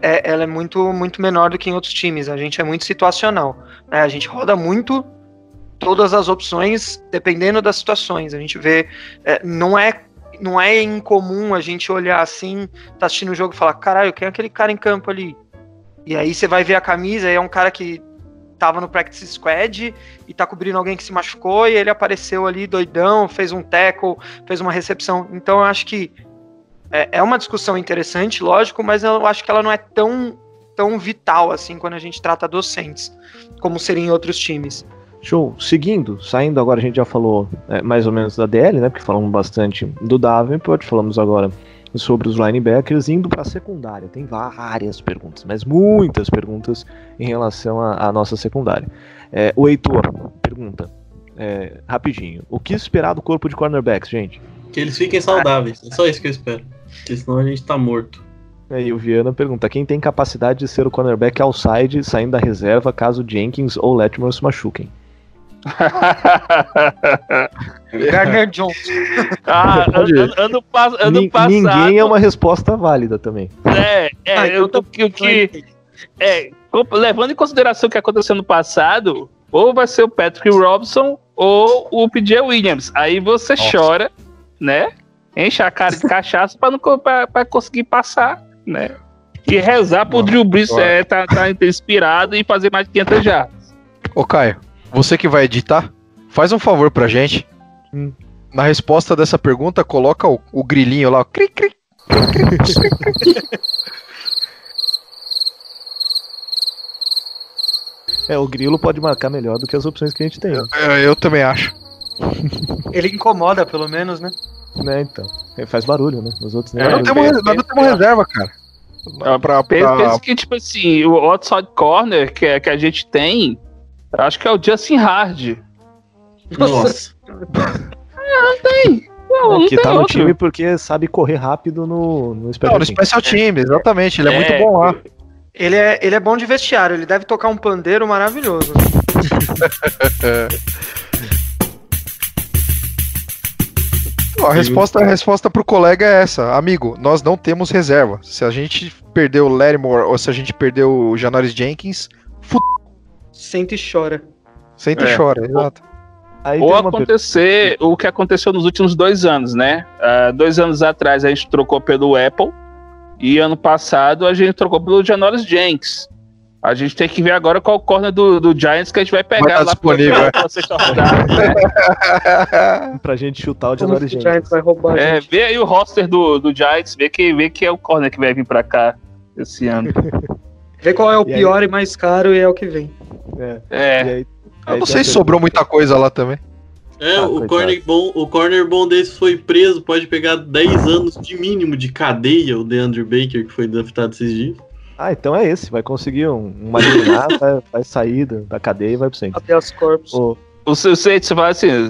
é, ela é muito, muito menor do que em outros times. A gente é muito situacional. né? A gente roda muito todas as opções dependendo das situações. A gente vê. é, não é. Não é incomum a gente olhar assim, tá assistindo o jogo e falar, caralho, quem é aquele cara em campo ali? E aí você vai ver a camisa e é um cara que tava no practice squad e tá cobrindo alguém que se machucou e ele apareceu ali doidão, fez um tackle, fez uma recepção. Então eu acho que é, é uma discussão interessante, lógico, mas eu acho que ela não é tão, tão vital assim quando a gente trata docentes, como seria em outros times. Show. Seguindo, saindo agora, a gente já falou é, mais ou menos da DL, né? Porque falamos bastante do Davenport, falamos agora sobre os linebackers, indo para a secundária. Tem várias perguntas, mas muitas perguntas em relação à nossa secundária. É, o Heitor pergunta, é, rapidinho, o que esperar do corpo de cornerbacks, gente? Que eles fiquem saudáveis. É só isso que eu espero. Porque senão a gente tá morto. Aí o Viana pergunta, quem tem capacidade de ser o cornerback outside, saindo da reserva, caso Jenkins ou Letmore se machuquem? Gardner Johnson. Ah, ano, ano, ano Nin- passado. Ninguém é uma resposta válida também. É, é, Ah, eu tô que, que é, com- levando em consideração o que aconteceu no passado, ou vai ser o Patrick Robson ou o PJ Williams. Aí você chora, né? Enche a cara de cachaça pra, não, pra, pra conseguir passar, né? E rezar pro Drew Brees Nossa. é, tá, tá inspirado e fazer mais de 500 já. Ô Caio, você que vai editar, faz um favor pra gente. Hum. Na resposta dessa pergunta, coloca o, o grilinho lá. ó, Cri, cri. É, o Grilo pode marcar melhor do que as opções que a gente tem, É, eu também acho. Ele incomoda, pelo menos, né? né? Então, É, faz barulho, né? Os outros nem É, Nós não temos, nós não temos reserva, cara. Pra, Pensa, pra- pensa que, tipo assim, o outside corner que, é- que a gente tem, eu acho que é o Justin Hard. Nossa. Não, não que tem tá no outro. time porque sabe correr rápido no, no special Não, no team. Special Team, exatamente. Ele é, É. muito bom lá. Ele é, ele é bom de vestiário, ele deve tocar um pandeiro maravilhoso. A resposta, a resposta pro colega é essa. Amigo, nós não temos reserva. Se a gente perdeu o Lattimore ou se a gente perdeu o Janoris Jenkins, Sente e chora. senta É. e chora. Exato. Aí Ou acontecer o que aconteceu nos últimos dois anos, né? Ah, dois anos atrás a gente trocou pelo Apple e ano passado a gente trocou pelo Janoris Jenks. A gente tem que ver agora qual corner do, do Giants que a gente vai pegar Vai tá lá disponível, é. pra sexta rodada. né? pra gente chutar o January o Jenkins. Giants vai roubar É, vê aí o roster do, do Giants, vê que, vê que é o corner que vai vir pra cá esse ano. Vê qual é o E aí? pior e mais caro e é o que vem. É, e É, aí- Eu aí não sei se sobrou muita coisa lá também. É, Ah, o, coitado. corner bom, o corner bom desse foi preso, pode pegar 10 anos de mínimo de cadeia, o DeAndre Baker, que foi draftado esses dias. Ah, então é esse. Vai conseguir um, uma liminar, vai, vai sair da, cadeia e vai pro centro. Até os corpos. Ô, o seu você fala assim,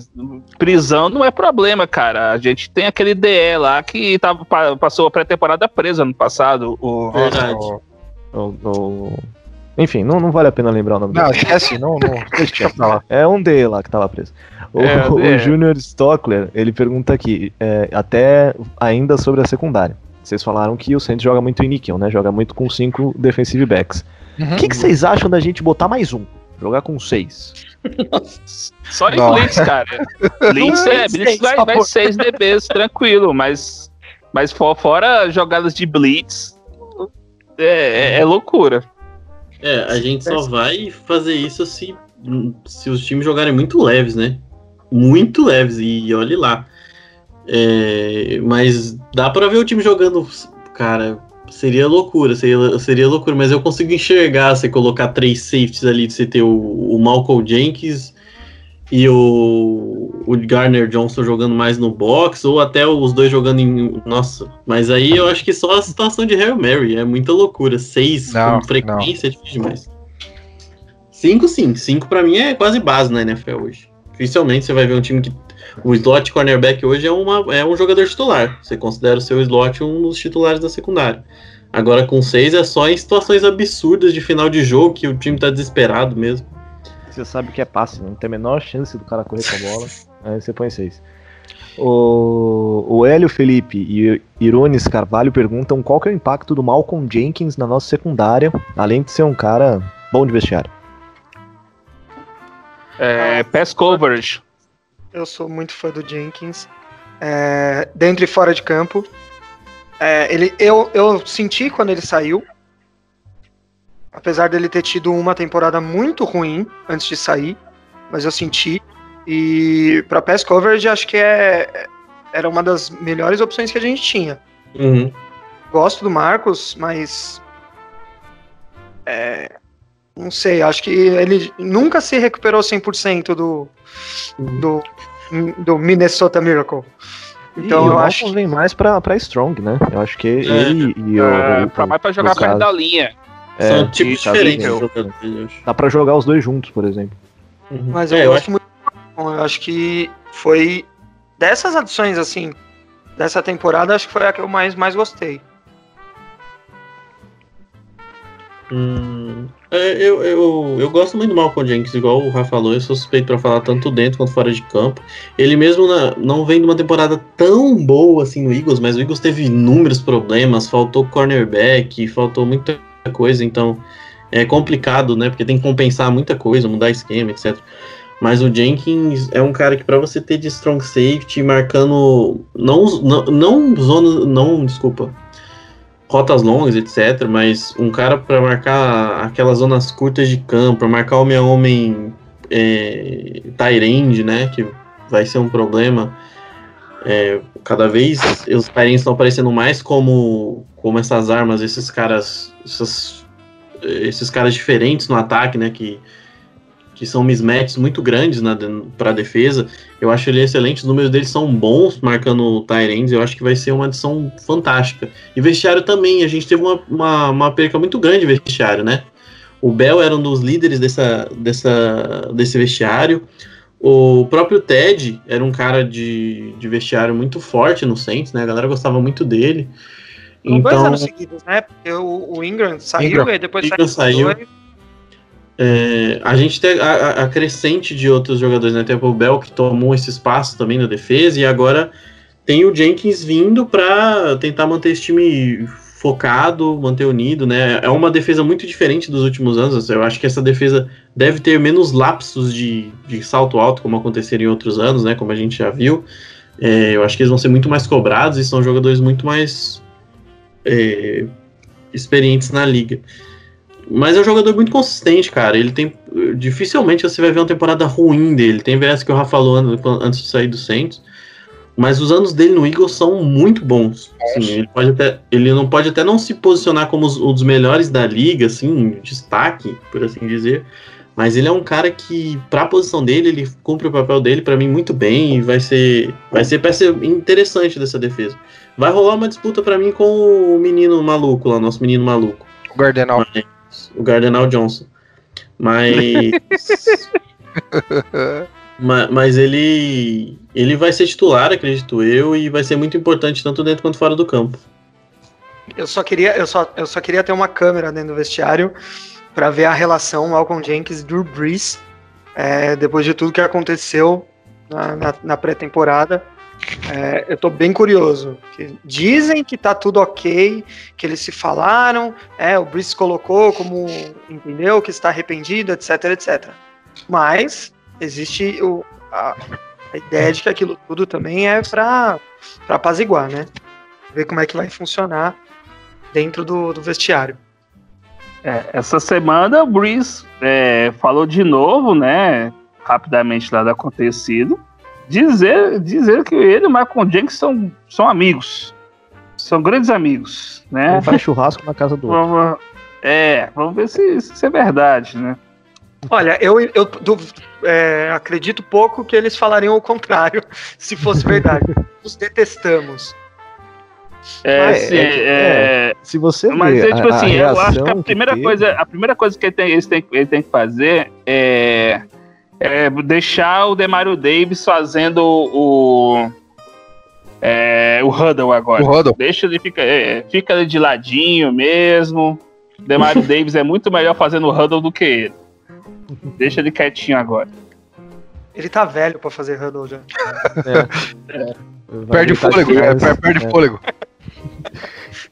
prisão não é problema, cara. A gente tem aquele DE lá que tava, pa- passou a pré-temporada presa no passado. O, Verdade. o- o- enfim, não, não vale a pena lembrar o nome Não, dele. esquece, não, não. Deixa pra lá. É um D lá que tava preso. O, É, o é. Junior Stockler, ele pergunta aqui, é, até ainda sobre a secundária. Vocês falaram que o Santos joga muito em níquel, né? Joga muito com cinco defensive backs. O que, que vocês acham da gente botar mais um? Jogar com seis? Só em. Blitz, cara. Blitz é, Blitz vai, vai 6 DBs, tranquilo, mas, mas fo- fora jogadas de Blitz, é, é- é loucura. É, a gente só vai fazer isso se, se os times jogarem muito leves, né? Muito leves, e olhe lá. É, mas dá pra ver o time jogando, cara. Seria loucura, seria, seria loucura, mas eu consigo enxergar você colocar três safeties ali, você ter o, o Malcolm Jenkins e o, o Garner Johnson jogando mais no box, ou até os dois jogando em. Nossa, mas aí eu acho que só a situação de Hail Mary é muita loucura. Seis Não, com frequência é difícil demais. Cinco, sim. Cinco pra mim é quase base na NFL hoje. Dificilmente você vai ver um time que. O slot cornerback hoje é, uma, é um jogador titular. Você considera o seu slot um dos titulares da secundária. Agora com seis é só em situações absurdas de final de jogo que o time tá desesperado mesmo. Você sabe que é passe, não tem a menor chance do cara correr com a bola. Aí você põe seis. O, o Hélio Felipe e Irones Carvalho perguntam qual que é o impacto do Malcolm Jenkins na nossa secundária, além de ser um cara bom de vestiário. É, pass coverage. Eu sou muito fã do Jenkins. É, dentro e fora de campo. É, ele, eu, eu senti quando ele saiu. Apesar dele ter tido uma temporada muito ruim antes de sair. Mas eu senti. E para pass coverage, acho que é, era uma das melhores opções que a gente tinha. Uhum. Gosto do Marcos, mas. É, não sei, acho que ele nunca se recuperou 100% do, do, do Minnesota Miracle. Então e eu o acho. Malcolm vem mais pra, pra Strong, né? Eu acho que ele e o. É, o- pra mais pra jogar perto caso, da linha. É, São tipos tá diferentes bem, de jogadores, eu acho. Dá pra jogar os dois juntos, por exemplo. Uhum. Mas eu É, gosto muito. Eu acho que foi dessas adições, assim, dessa temporada, acho que foi a que eu mais, mais gostei. Hum, é, eu, eu, eu gosto muito do Malcolm Jenkins, igual o Rafa falou, eu sou suspeito pra falar tanto dentro quanto fora de campo. Ele mesmo na- não vem de uma temporada tão boa assim no Eagles, mas o Eagles teve inúmeros problemas, faltou cornerback, faltou muita coisa, então é complicado, né? Porque tem que compensar muita coisa, mudar esquema, etc. Mas o Jenkins é um cara que para você ter de strong safety marcando não não, não zona, não, desculpa, rotas longas, etc. Mas um cara para marcar aquelas zonas curtas de campo, para marcar homem a homem é, tight end, né? Que vai ser um problema. É, cada vez os tight estão aparecendo mais como, como essas armas, esses caras, essas, esses caras diferentes no ataque, né? Que, que são mismatches muito grandes para defesa. Eu acho ele excelente, os números dele são bons marcando tight ends, eu acho que vai ser uma adição fantástica. E vestiário também, a gente teve uma, uma, uma perca muito grande de vestiário, né? O Bell era um dos líderes dessa, dessa, desse vestiário. O próprio Ted era um cara de, de vestiário muito forte no Saints, né? A galera gostava muito dele. Com dois Então, anos seguidos, né? Porque o, o Ingram saiu Ingram. e depois Ingram saiu. saiu. É, a gente tem a, a- a crescente de outros jogadores, né? Tem o Bell que tomou esse espaço também na defesa e agora tem o Jenkins vindo para tentar manter esse time focado, manter unido, né? É uma defesa muito diferente dos últimos anos. Eu acho que essa defesa deve ter menos lapsos de, de salto alto, como aconteceram em outros anos, né? Como a gente já viu. É, eu acho que eles vão ser muito mais cobrados e são jogadores muito mais é, experientes na liga. mas é um jogador muito consistente, cara. Ele tem. Dificilmente você vai ver uma temporada ruim dele. Tem vezes que o Rafa falou antes de sair do Saints. Mas os anos dele no Eagles são muito bons. Assim, ele, pode até, ele não pode até não se posicionar como os, um dos melhores da liga, assim, destaque, por assim dizer. Mas ele é um cara que, para a posição dele, ele cumpre o papel dele para mim muito bem e vai ser, vai ser peça interessante dessa defesa. Vai rolar uma disputa para mim com o menino maluco lá, nosso menino maluco. O Gardenal. o Gardenal Johnson. Mas. mas, mas ele, ele vai ser titular, acredito eu, e vai ser muito importante tanto dentro quanto fora do campo. Eu só queria, eu só, eu só queria ter uma câmera dentro do vestiário para ver a relação Malcolm Jenkins e Drew Brees é, depois de tudo que aconteceu na, na, na pré-temporada. É, eu tô bem curioso. Dizem que tá tudo ok, que eles se falaram, é, o Brice colocou como, entendeu, que está arrependido, etc, etc. Mas existe o, a, a ideia de que aquilo tudo também é para apaziguar, né? Ver como é que vai funcionar dentro do, do vestiário. É, essa semana o Breeze é, falou de novo, né? Rapidamente lá do acontecido dizer, dizer que ele e o Michael Jenkins são, são amigos. São grandes amigos, né? Um faz churrasco na casa do outro. É, vamos ver se, se é verdade, né? Olha, eu, eu do, é, acredito pouco que eles falariam o contrário, se fosse verdade. Os detestamos. É, mas, se, é, é, é, se você mas é, tipo assim, eu acho que a primeira que coisa, a primeira coisa que ele tem, eles têm, ele tem que fazer é é, deixar o Demario Davis fazendo o. É, o Huddle agora. O Huddle. Deixa ele fica, é, fica de ladinho mesmo. O Demario Davis é muito melhor fazendo o Huddle do que ele. Deixa ele quietinho agora. Ele tá velho pra fazer Huddle já. É. Perde fôlego, é, perde fôlego.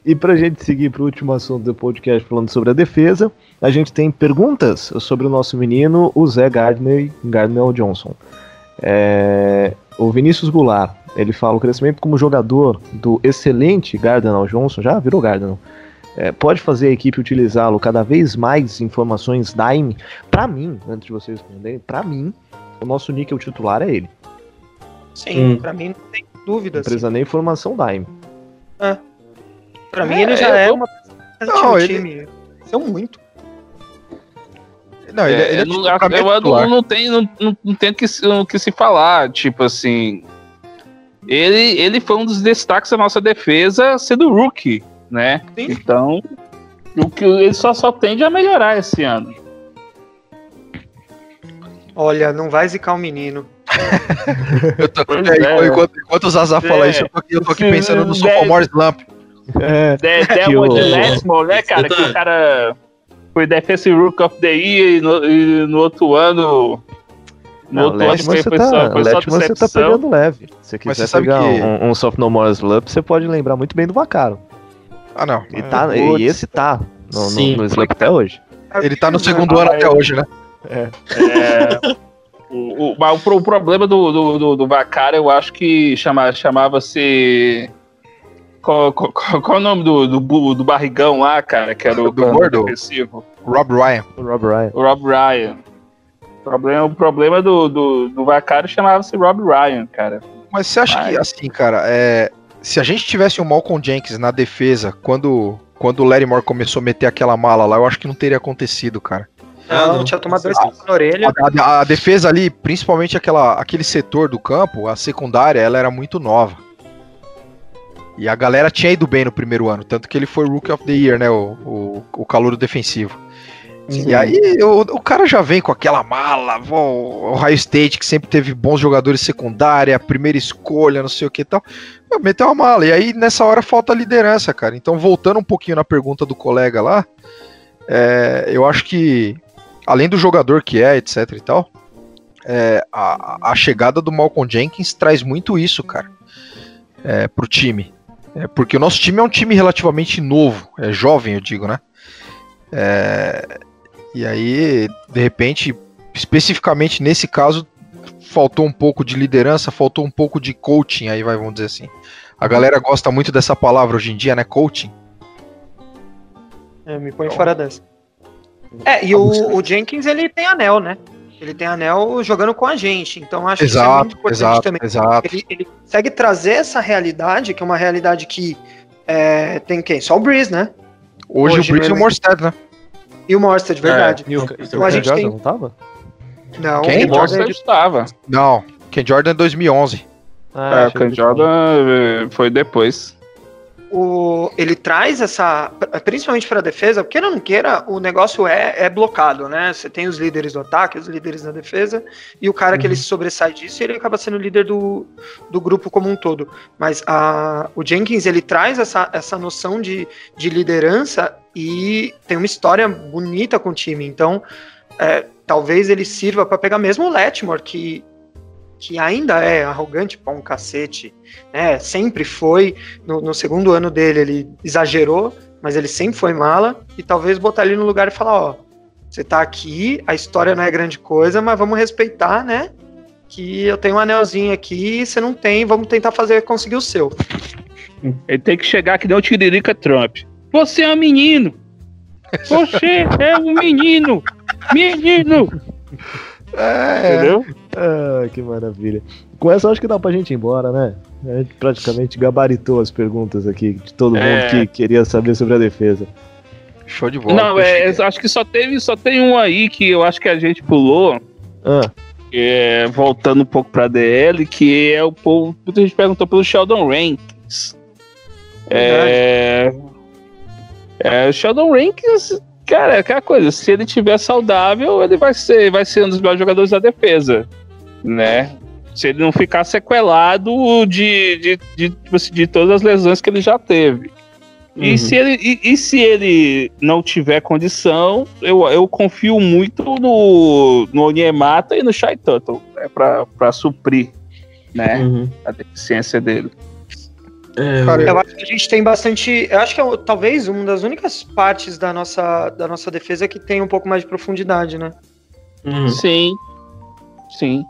E pra gente seguir pro último assunto do podcast falando sobre a defesa, a gente tem perguntas sobre o nosso menino, o Zé Gardner, Gardner Johnson. É, o Vinícius Goulart, ele fala o crescimento como jogador do excelente Gardner Johnson, já virou Gardner, é, pode fazer a equipe utilizá-lo cada vez mais informações Dime? Para mim, antes de vocês responderem, para mim, o nosso níquel titular é ele. Sim, hum. para mim não tem dúvida. Não precisa nem informação Dime. É. Pra mim ele já é, é uma não, ele... time. São muito. Não, ele, é, ele é não, eu, não, não, tem, não, não tem que, o que se falar. Tipo assim. Ele, ele foi um dos destaques da nossa defesa sendo rookie, né? Sim. Então, o que ele só, só tende a melhorar esse ano. Olha, não vai zicar o menino. eu tô, é, é, enquanto, enquanto o Zaza fala isso, eu tô aqui, eu tô aqui pensando no Sophomore Slump. É, Delmo de Lesmo, né, cara? Que o cara foi Defensive Rook of the Year e no, e no outro ano. No não, outro ano foi, foi, tá, só, foi só você tá pegando leve. Se você quiser você pegar que... um, um Sophomore Slump, você pode lembrar muito bem do Vacaro. Ah, não. E, tá, e esse tá no, no, no Slump até hoje. Ele tá no segundo ano até hoje, né? É. é o, o, o, o, problema do, do, do, do Vacaro, eu acho que chama, chamava-se qual, qual, qual, é o nome do, do, do, barrigão lá, cara, que era o do gordo? Rob Ryan. O Rob Ryan. O Rob Ryan. O problema, o problema do, do, do Vacaro chamava-se Rob Ryan, cara. Mas você acha Mas... que, assim, cara, é, se a gente tivesse o Malcolm Jenkins na defesa, quando, quando o Larry Moore começou a meter aquela mala lá, eu acho que não teria acontecido, cara. Não, não tinha tomado dois tapas na orelha. A, a, a, defesa ali, principalmente aquela, aquele setor do campo, a secundária, ela era muito nova. E a galera tinha ido bem no primeiro ano, tanto que ele foi Rookie of the Year, né? O, o, o calor defensivo. Sim. E aí o, o, cara já vem com aquela mala, o Ohio State, que sempre teve bons jogadores secundária, primeira escolha, não sei o que e tal. Meteu uma mala. E aí nessa hora falta liderança, cara. Então, voltando um pouquinho na pergunta do colega lá, é, eu acho que, além do jogador que é, etc e tal, é, a, a chegada do Malcolm Jenkins traz muito isso, cara, é, pro time. É, porque o nosso time é um time relativamente novo, é jovem, eu digo, né? É, e aí, de repente, especificamente nesse caso, faltou um pouco de liderança, faltou um pouco de coaching, aí vai, vamos dizer assim. A galera gosta muito dessa palavra hoje em dia, né? Coaching. É, me põe então, fora dessa. É, e o, o Jenkins ele tem anel, né? Ele tem anel jogando com a gente, então acho que isso é muito Exato, importante exato, também. exato. Ele, ele consegue trazer essa realidade, que é uma realidade que é, tem quem? Só o Breeze, né? Hoje, Hoje o Briggs e o Morstead, né? E o Morstead, verdade. E o, Então o a Ken gente Jordan tem- não tava? Não, Quem? o Jordan, estava. Não, Ken Jordan é 2011. Ah, É, o achei Ken Jordan foi depois. O, ele traz essa, principalmente para a defesa, ou não queira, o negócio é, é blocado, né? Você tem os líderes do ataque, os líderes da defesa, e o cara que ele se sobressai disso, ele acaba sendo o líder do, do grupo como um todo. Mas a, o Jenkins, ele traz essa, essa noção de, de liderança e tem uma história bonita com o time. Então, é, talvez ele sirva para pegar mesmo o Letmore, que, que ainda é arrogante pra um cacete, né? Sempre foi. No, no segundo ano dele, ele exagerou, mas ele sempre foi mala. E talvez botar ele no lugar e falar: ó, você tá aqui, a história não é grande coisa, mas vamos respeitar, né? Que eu tenho um anelzinho aqui, você não tem, vamos tentar fazer conseguir o seu. Ele tem que chegar que nem o Tiririca Trump. Você é um menino! Você é um menino! Menino! É, Entendeu? Ah, que maravilha. Com essa, acho que dá pra gente ir embora, né? A gente praticamente gabaritou as perguntas aqui de todo mundo É. que queria saber sobre a defesa. Show de bola. Não, é, acho que só teve, só tem um aí que eu acho que a gente pulou, Ah, é, voltando um pouco pra DL, que é o povo. Muita gente perguntou pelo Sheldon Rankins. É, é, o Sheldon Rankins, cara, é aquela coisa, se ele tiver saudável, ele vai ser, vai ser um dos melhores jogadores da defesa, né? Se ele não ficar sequelado de, de, de, tipo assim, de todas as lesões que ele já teve. E, Uhum. se ele, e, e se ele não tiver condição, eu, eu confio muito no, no Onyemata e no Shai Tuttle né, pra, pra suprir né, Uhum. a deficiência dele. É, Cara, Eu acho que a gente tem bastante. Eu acho que é o- talvez uma das únicas partes da nossa, da nossa defesa que tem um pouco mais de profundidade, né? uhum. Sim, sim.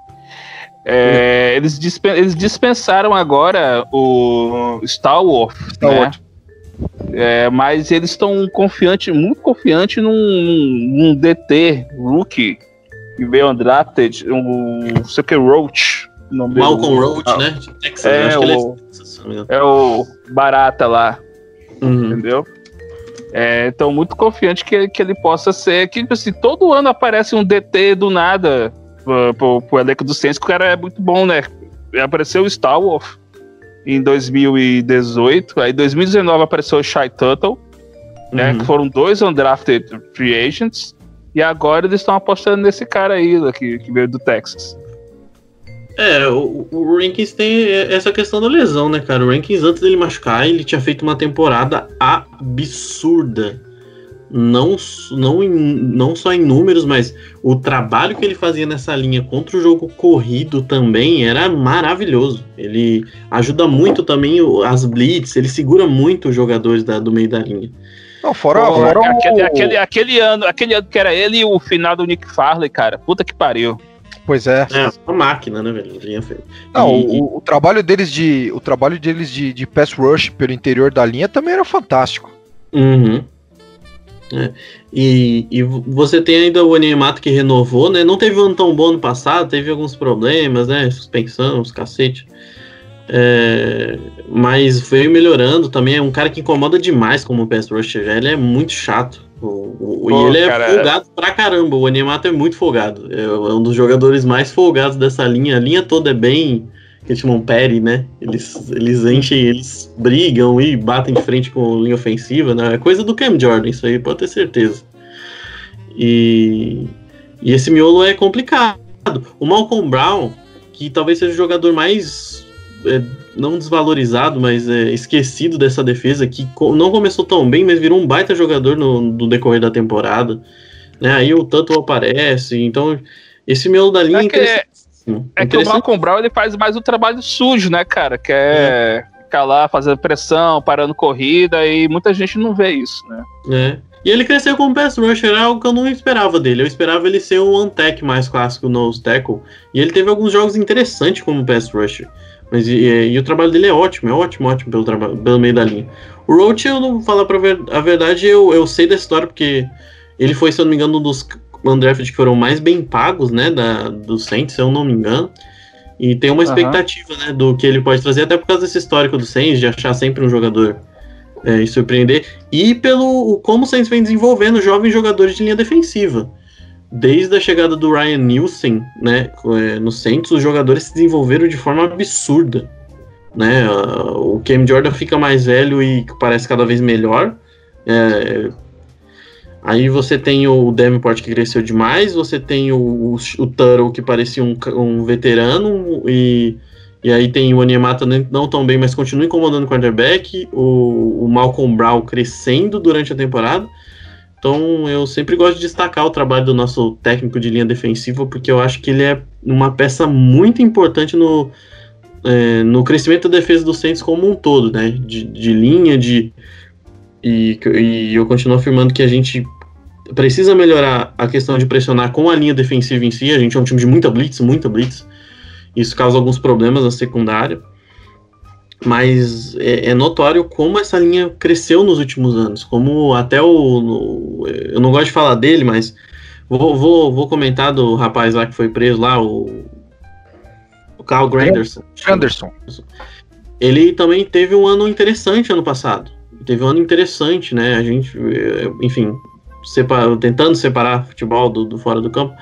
É, eles, dispen- eles dispensaram agora o Stalwart, Stalwart. né? É, mas eles estão confiantes, muito confiantes num, num DT rookie que veio undrafted, um não sei o que Roach. o. Malcolm Roach, Ah, né? De Texas. É, eu acho que ele é É o Barata lá. Uhum. entendeu? É, então, muito confiante que, que ele possa ser. Que, tipo assim, todo ano aparece um DT do nada pro, pro, pro elenco do Saints, que o cara é muito bom, né? Apareceu o Star Wars em 2018, aí em 2019 apareceu o Shy Tuttle, né? Uhum. Que foram dois undrafted free agents, e agora eles estão apostando nesse cara aí, que, que veio do Texas. É, o, o Rankins tem essa questão da lesão, né, cara? O Rankins, antes dele machucar, ele tinha feito uma temporada absurda. Não, não, em- não só em números, mas o trabalho que ele fazia nessa linha contra o jogo corrido também era maravilhoso. Ele ajuda muito também o- as blitz, ele segura muito os jogadores da- do meio da linha. Não, fora, fora o- aquele, aquele, aquele ano, aquele ano que era ele e o final do Nick Farley, cara. Puta que pariu. Pois é. É, uma máquina, né, velho? Linha feia. Não, E- o, o trabalho deles de o trabalho deles de, de pass rush pelo interior da linha também era fantástico. Uhum. É. E, e vo- você tem ainda o Onyemata que renovou, né? Não teve um ano tão bom no passado, teve alguns problemas, né? Suspensão, os cacete. É, mas veio melhorando também. É um cara que incomoda demais como pass rusher. já. Ele é muito chato. O, Pô, e ele é cara, folgado pra caramba. O Onyemata é muito folgado. É um dos jogadores mais folgados dessa linha. A linha toda é bem. Que eles chamam Perry, né? Eles, eles enchem, eles brigam e batem de frente com a linha ofensiva, né? É coisa do Cam Jordan, isso aí pode ter certeza. E, e esse miolo é complicado. O Malcolm Brown, que talvez seja o jogador mais é, não desvalorizado, mas é, esquecido dessa defesa, que não começou tão bem, mas virou um baita jogador no, no decorrer da temporada. Né? Aí o Tanto aparece, então esse miolo da linha é, É que- interessantíssimo. É que o Malcolm Brown ele faz mais o trabalho sujo, né, cara? Que é, ficar lá fazendo pressão, parando corrida, e muita gente não vê isso, né? É. E ele cresceu como pass rusher, era algo que eu não esperava dele. Eu esperava ele ser um one-tech mais clássico no tackle. E ele teve alguns jogos interessantes como pass rusher. Mas e, e o trabalho dele é ótimo, é ótimo, ótimo pelo, traba- pelo meio da linha. O Roach, eu não vou falar pra ver, a verdade, eu, eu sei da história, porque Ele foi, se eu não me engano, um dos undrafted que foram mais bem pagos, né, da, do Saints, se eu não me engano. E tem uma expectativa, uhum. né, do que ele pode trazer, até por causa desse histórico do Saints, de achar sempre um jogador é, e surpreender. E pelo como o Saints vem desenvolvendo jovens jogadores de linha defensiva. Desde a chegada do Ryan Nielsen, né, é, no Saints, os jogadores se desenvolveram de forma absurda. Né? O Cam Jordan fica mais velho e parece cada vez melhor. É, Aí você tem o Davenport que cresceu demais, você tem o, o, o Turo que parecia um, um veterano, e, e aí tem o Animata não tão bem, mas continua incomodando o quarterback, o, o Malcolm Brown crescendo durante a temporada. Então eu sempre gosto de destacar o trabalho do nosso técnico de linha defensiva, porque eu acho que ele é uma peça muito importante no, é, no crescimento da defesa do Saints como um todo, né? De, de linha, de e, e eu continuo afirmando que a gente precisa melhorar a questão de pressionar com a linha defensiva em si. A gente é um time de muita blitz, muita blitz. Isso causa alguns problemas na secundária. Mas é, é notório como essa linha cresceu nos últimos anos. Como até o. No, eu não gosto de falar dele, mas vou, vou, vou comentar do rapaz lá que foi preso lá, o. O Carl Granderson. Granderson. Ele também teve um ano interessante ano passado teve um ano interessante, né? A gente, eh, enfim, separa, tentando separar futebol do, do, fora do campo,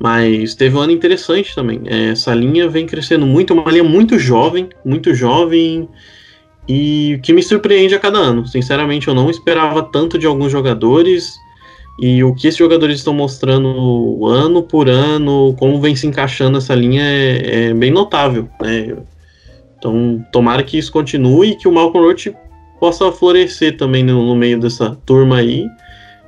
mas teve um ano interessante também. Essa linha vem crescendo muito, uma linha muito jovem, muito jovem e que me surpreende a cada ano. Sinceramente, eu não esperava tanto de alguns jogadores. E o que esses jogadores estão mostrando ano por ano, como vem se encaixando essa linha, é, é bem notável. Né? Então, tomara que isso continue e que o Malcolm Roach possa florescer também no, no meio dessa turma aí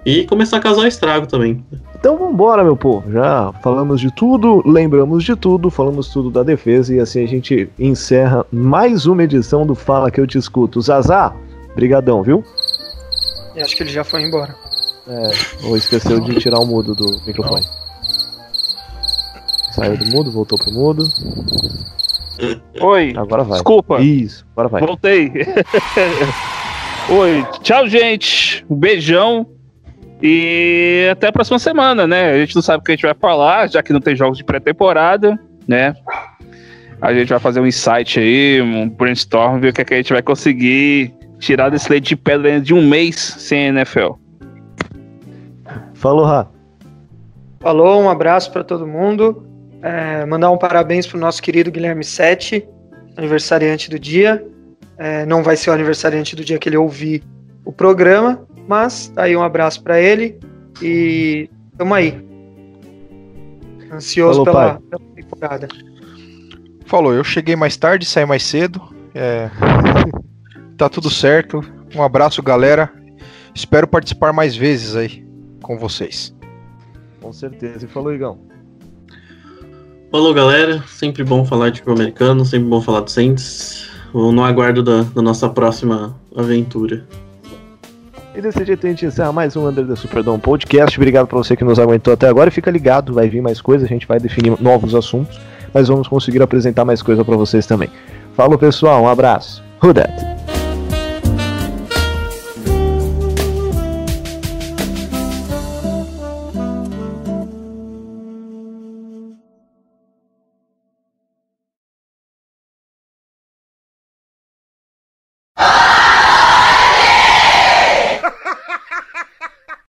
e começar a causar estrago também. Então vambora, meu povo. Já falamos de tudo, lembramos de tudo, falamos tudo da defesa e assim a gente encerra mais uma edição do Fala Que Eu Te Escuto. Zazá, brigadão, viu? Eu acho que ele já foi embora. É, ou esqueceu de tirar o mudo do microfone. Saiu do mudo, voltou pro mudo. Oi. Agora vai. Desculpa. Isso, agora vai. Voltei. Oi. Tchau, gente. Um beijão. E até a próxima semana, né? A gente não sabe o que a gente vai falar, já que não tem jogos de pré-temporada, né? A gente vai fazer um insight aí, um brainstorm, ver o que, é que a gente vai conseguir tirar desse leite de pedra de um mês sem NFL. Falou, Rá. Falou, um abraço para todo mundo. É, mandar um parabéns pro nosso querido Guilherme Sete, aniversariante do dia. É, não vai ser o aniversariante do dia que ele ouvir o programa, mas tá aí um abraço para ele e tamo aí. Ansioso Falou, pela, pela, temporada. Falou, eu cheguei mais tarde, saí mais cedo. É... tá tudo certo. Um abraço, galera. Espero participar mais vezes aí com vocês. Com certeza. E falou, Igão. Falou, galera. Sempre bom falar de futebol americano, sempre bom falar do Saints. Vou no aguardo da, da nossa próxima aventura. E desse jeito a gente encerra mais um Under the Superdome Podcast. Obrigado pra você que nos aguentou até agora. E fica ligado, vai vir mais coisa, a gente vai definir novos assuntos, mas vamos conseguir apresentar mais coisa para vocês também. Falou, pessoal, um abraço. Who that?